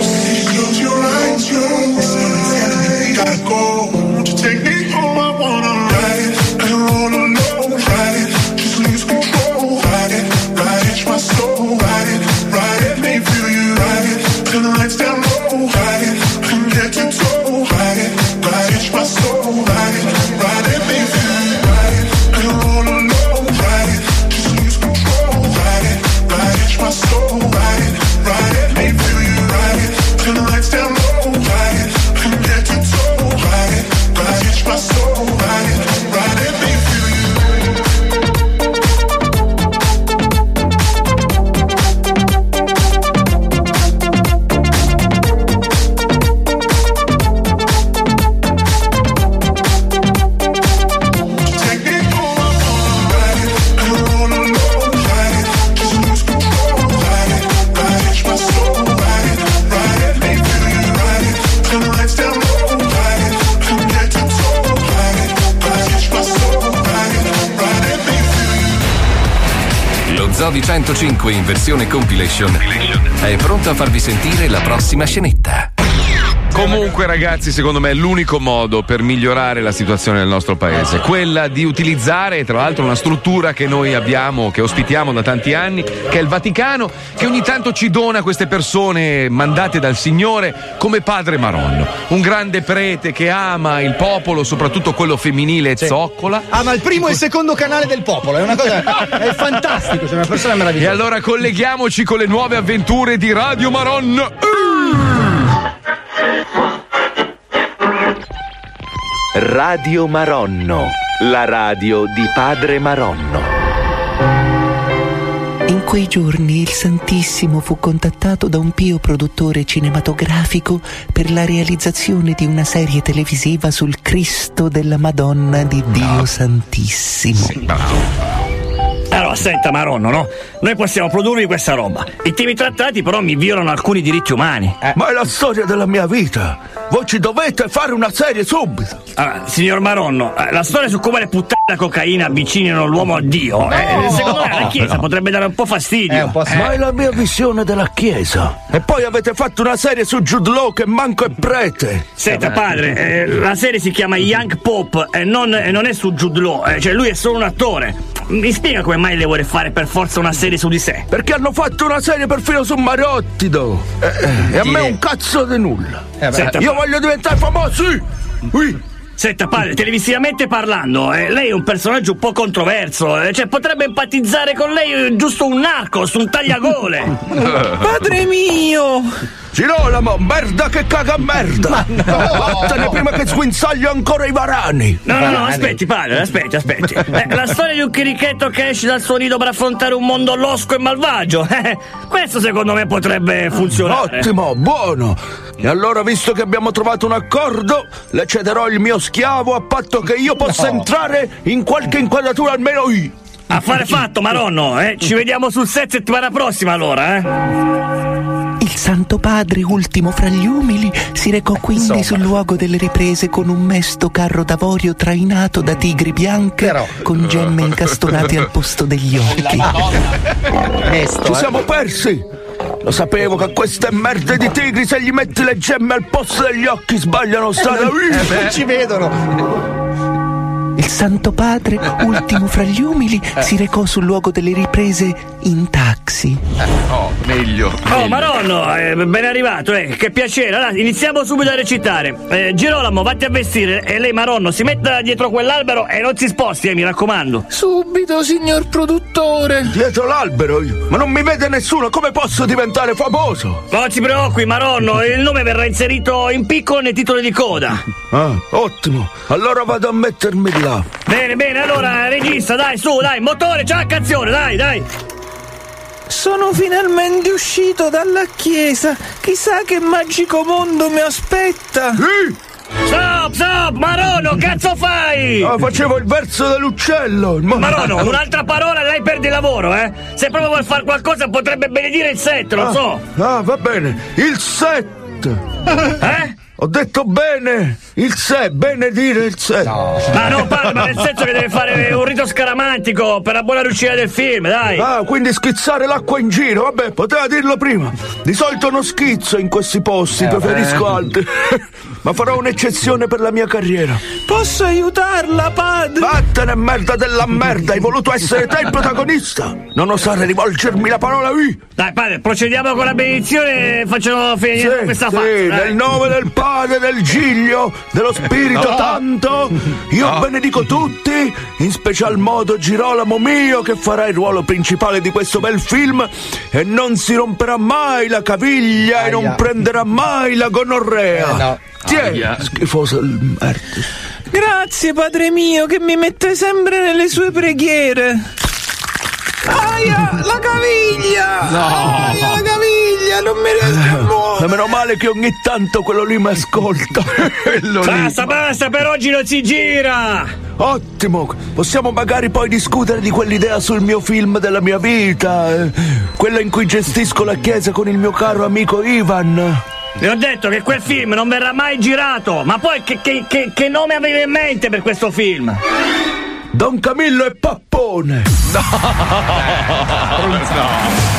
Close your eyes, you. Telling me 5 in versione compilation è pronto a farvi sentire la prossima scenetta. Comunque, ragazzi, secondo me è l'unico modo per migliorare la situazione del nostro paese, quella di utilizzare, tra l'altro, una struttura che noi abbiamo, che ospitiamo da tanti anni, che è il Vaticano, che ogni tanto ci dona queste persone mandate dal Signore come padre Maronno. Un grande prete che ama il popolo, soprattutto quello femminile e zoccola. Ah, ma il primo e il secondo canale del popolo, è una cosa. è fantastico, c'è una persona E meravigliosa. allora colleghiamoci con le nuove avventure di Radio Maron. Radio Maronno, la radio di padre Maronno. In quei giorni il Santissimo fu contattato da un pio produttore cinematografico per la realizzazione di una serie televisiva sul Cristo della Madonna di Dio Santissimo. Allora, No, senta Maronno, no? Noi possiamo produrvi questa roba. I temi trattati però mi violano alcuni diritti umani. Ma è la storia della mia vita. Voi ci dovete fare una serie subito. Allora, signor Maronno, eh, la storia su come le puttane la cocaina avvicinano l'uomo a Dio, eh, No. secondo me alla Chiesa potrebbe dare un po' fastidio. Ma è la mia visione della Chiesa. E poi avete fatto una serie su Jude Law che manco è prete. Senta padre, eh, la serie si chiama Young Pop e non, e non è su Jude Law, eh, cioè lui è solo un attore. Mi spiega come mai lei vuole fare per forza una serie su di sé? Perché hanno fatto una serie perfino su Marottido. Eh, e a me un cazzo di nulla. Senta, Io voglio diventare famoso. sì. Ui. Senta padre, televisivamente parlando, eh, lei è un personaggio un po' controverso, eh, cioè potrebbe empatizzare con lei eh, giusto un narcos, un tagliagole. Padre mio! Girolamo, merda che caga merda! Vattene prima che sguinzaglio ancora i varani! No, no, no, aspetti, padre, aspetti, aspetti. Eh, la storia di un chirichetto che esce dal suo nido per affrontare un mondo losco e malvagio. Eh, questo secondo me potrebbe funzionare. Ottimo, buono! E allora, visto che abbiamo trovato un accordo, le cederò il mio schiavo a patto che io possa entrare in qualche inquadratura almeno io! Affare fatto, Maronno, eh? Ci vediamo sul set settimana prossima allora, eh? Il Santo Padre, ultimo fra gli umili, si recò quindi sul luogo delle riprese con un mesto carro d'avorio trainato da tigri bianche con gemme incastonate al posto degli occhi. Ci siamo persi! Lo sapevo che a queste merde di tigri se gli metti le gemme al posto degli occhi sbagliano strada! non ci vedono! Il Santo Padre, ultimo fra gli umili, si recò sul luogo delle riprese in taxi. Oh, meglio. Oh, Maronno, eh, ben arrivato, eh. Che piacere. Allora, iniziamo subito a recitare. Eh, Girolamo, vatti a vestire e lei, Maronno, si metta dietro quell'albero e non si sposti, eh, mi raccomando. Subito, signor produttore! Dietro l'albero? Ma non mi vede nessuno, come posso diventare famoso? Non si preoccupi, Maronno, il nome verrà inserito in piccolo nei titoli di coda. Ah, ottimo! Allora vado a mettermi di Bene, bene, allora, regista, dai, su, dai, motore, c'è la canzone, dai, dai. Sono finalmente uscito dalla chiesa. Chissà che magico mondo mi aspetta. Stop, stop, Marono, cazzo fai? Ah, facevo il verso dell'uccello! mo- Marono, un'altra parola e lei perde il lavoro, eh? Se proprio vuol fare qualcosa potrebbe benedire il set, lo Ah, so. Ah, va bene. Il set. Eh? Ho detto bene. Il set, benedire il set. Ma no, padre, ma nel senso che deve fare un rito scaramantico per la buona riuscita del film, dai. Ah, quindi schizzare l'acqua in giro. Vabbè, poteva dirlo prima. Di solito non schizzo in questi posti, Eh, preferisco vabbè. altri. Ma farò un'eccezione per la mia carriera. Posso aiutarla, padre? Vattene, merda della merda! Hai voluto essere te il protagonista! Non osare rivolgermi la parola qui! Dai, padre, procediamo con la benedizione e facciamo finire Sì, questa sì, fase. nel nome del Padre, del Giglio, dello Spirito No. Tanto, io No. benedico tutti, in special modo Girolamo mio che farà il ruolo principale di questo bel film e non si romperà mai la caviglia e non Aia. prenderà mai la gonorrea. Eh, no. Tieni, Aia. schifoso il merda. Grazie, padre mio, che mi mette sempre nelle sue preghiere. Aia, la caviglia! No. Aia, la caviglia, non mi riesco a muovere. E meno male che ogni tanto quello lì mi ascolta. Quello lì. Basta, basta, per oggi non si gira! Ottimo, possiamo magari poi discutere di quell'idea sul mio film della mia vita, eh, quella in cui gestisco la chiesa con il mio caro amico Ivan. Le ho detto che quel film non verrà mai girato, ma poi che, che- che- che nome aveva in mente per questo film? Don Camillo e Pappone.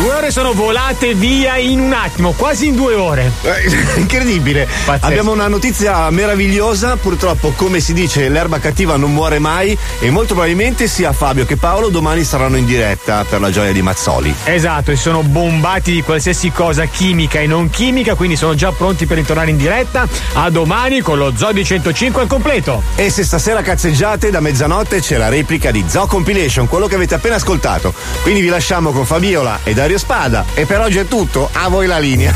Due ore sono volate via in un attimo, quasi in due ore. Eh, Incredibile. Abbiamo una notizia meravigliosa. Purtroppo, come si dice, l'erba cattiva non muore mai. E molto probabilmente sia Fabio che Paolo domani saranno in diretta per la gioia di Mazzoli. Esatto, e sono bombati di qualsiasi cosa chimica e non chimica, quindi sono già pronti per ritornare in diretta. A domani con lo Zodi 105 al completo. E se stasera cazzeggiate, da mezzanotte c'è la replica di Zoo Compilation, quello che avete appena ascoltato. Quindi vi lasciamo con Fabiola e Dario Mario Spada. E per oggi è tutto, a voi la linea.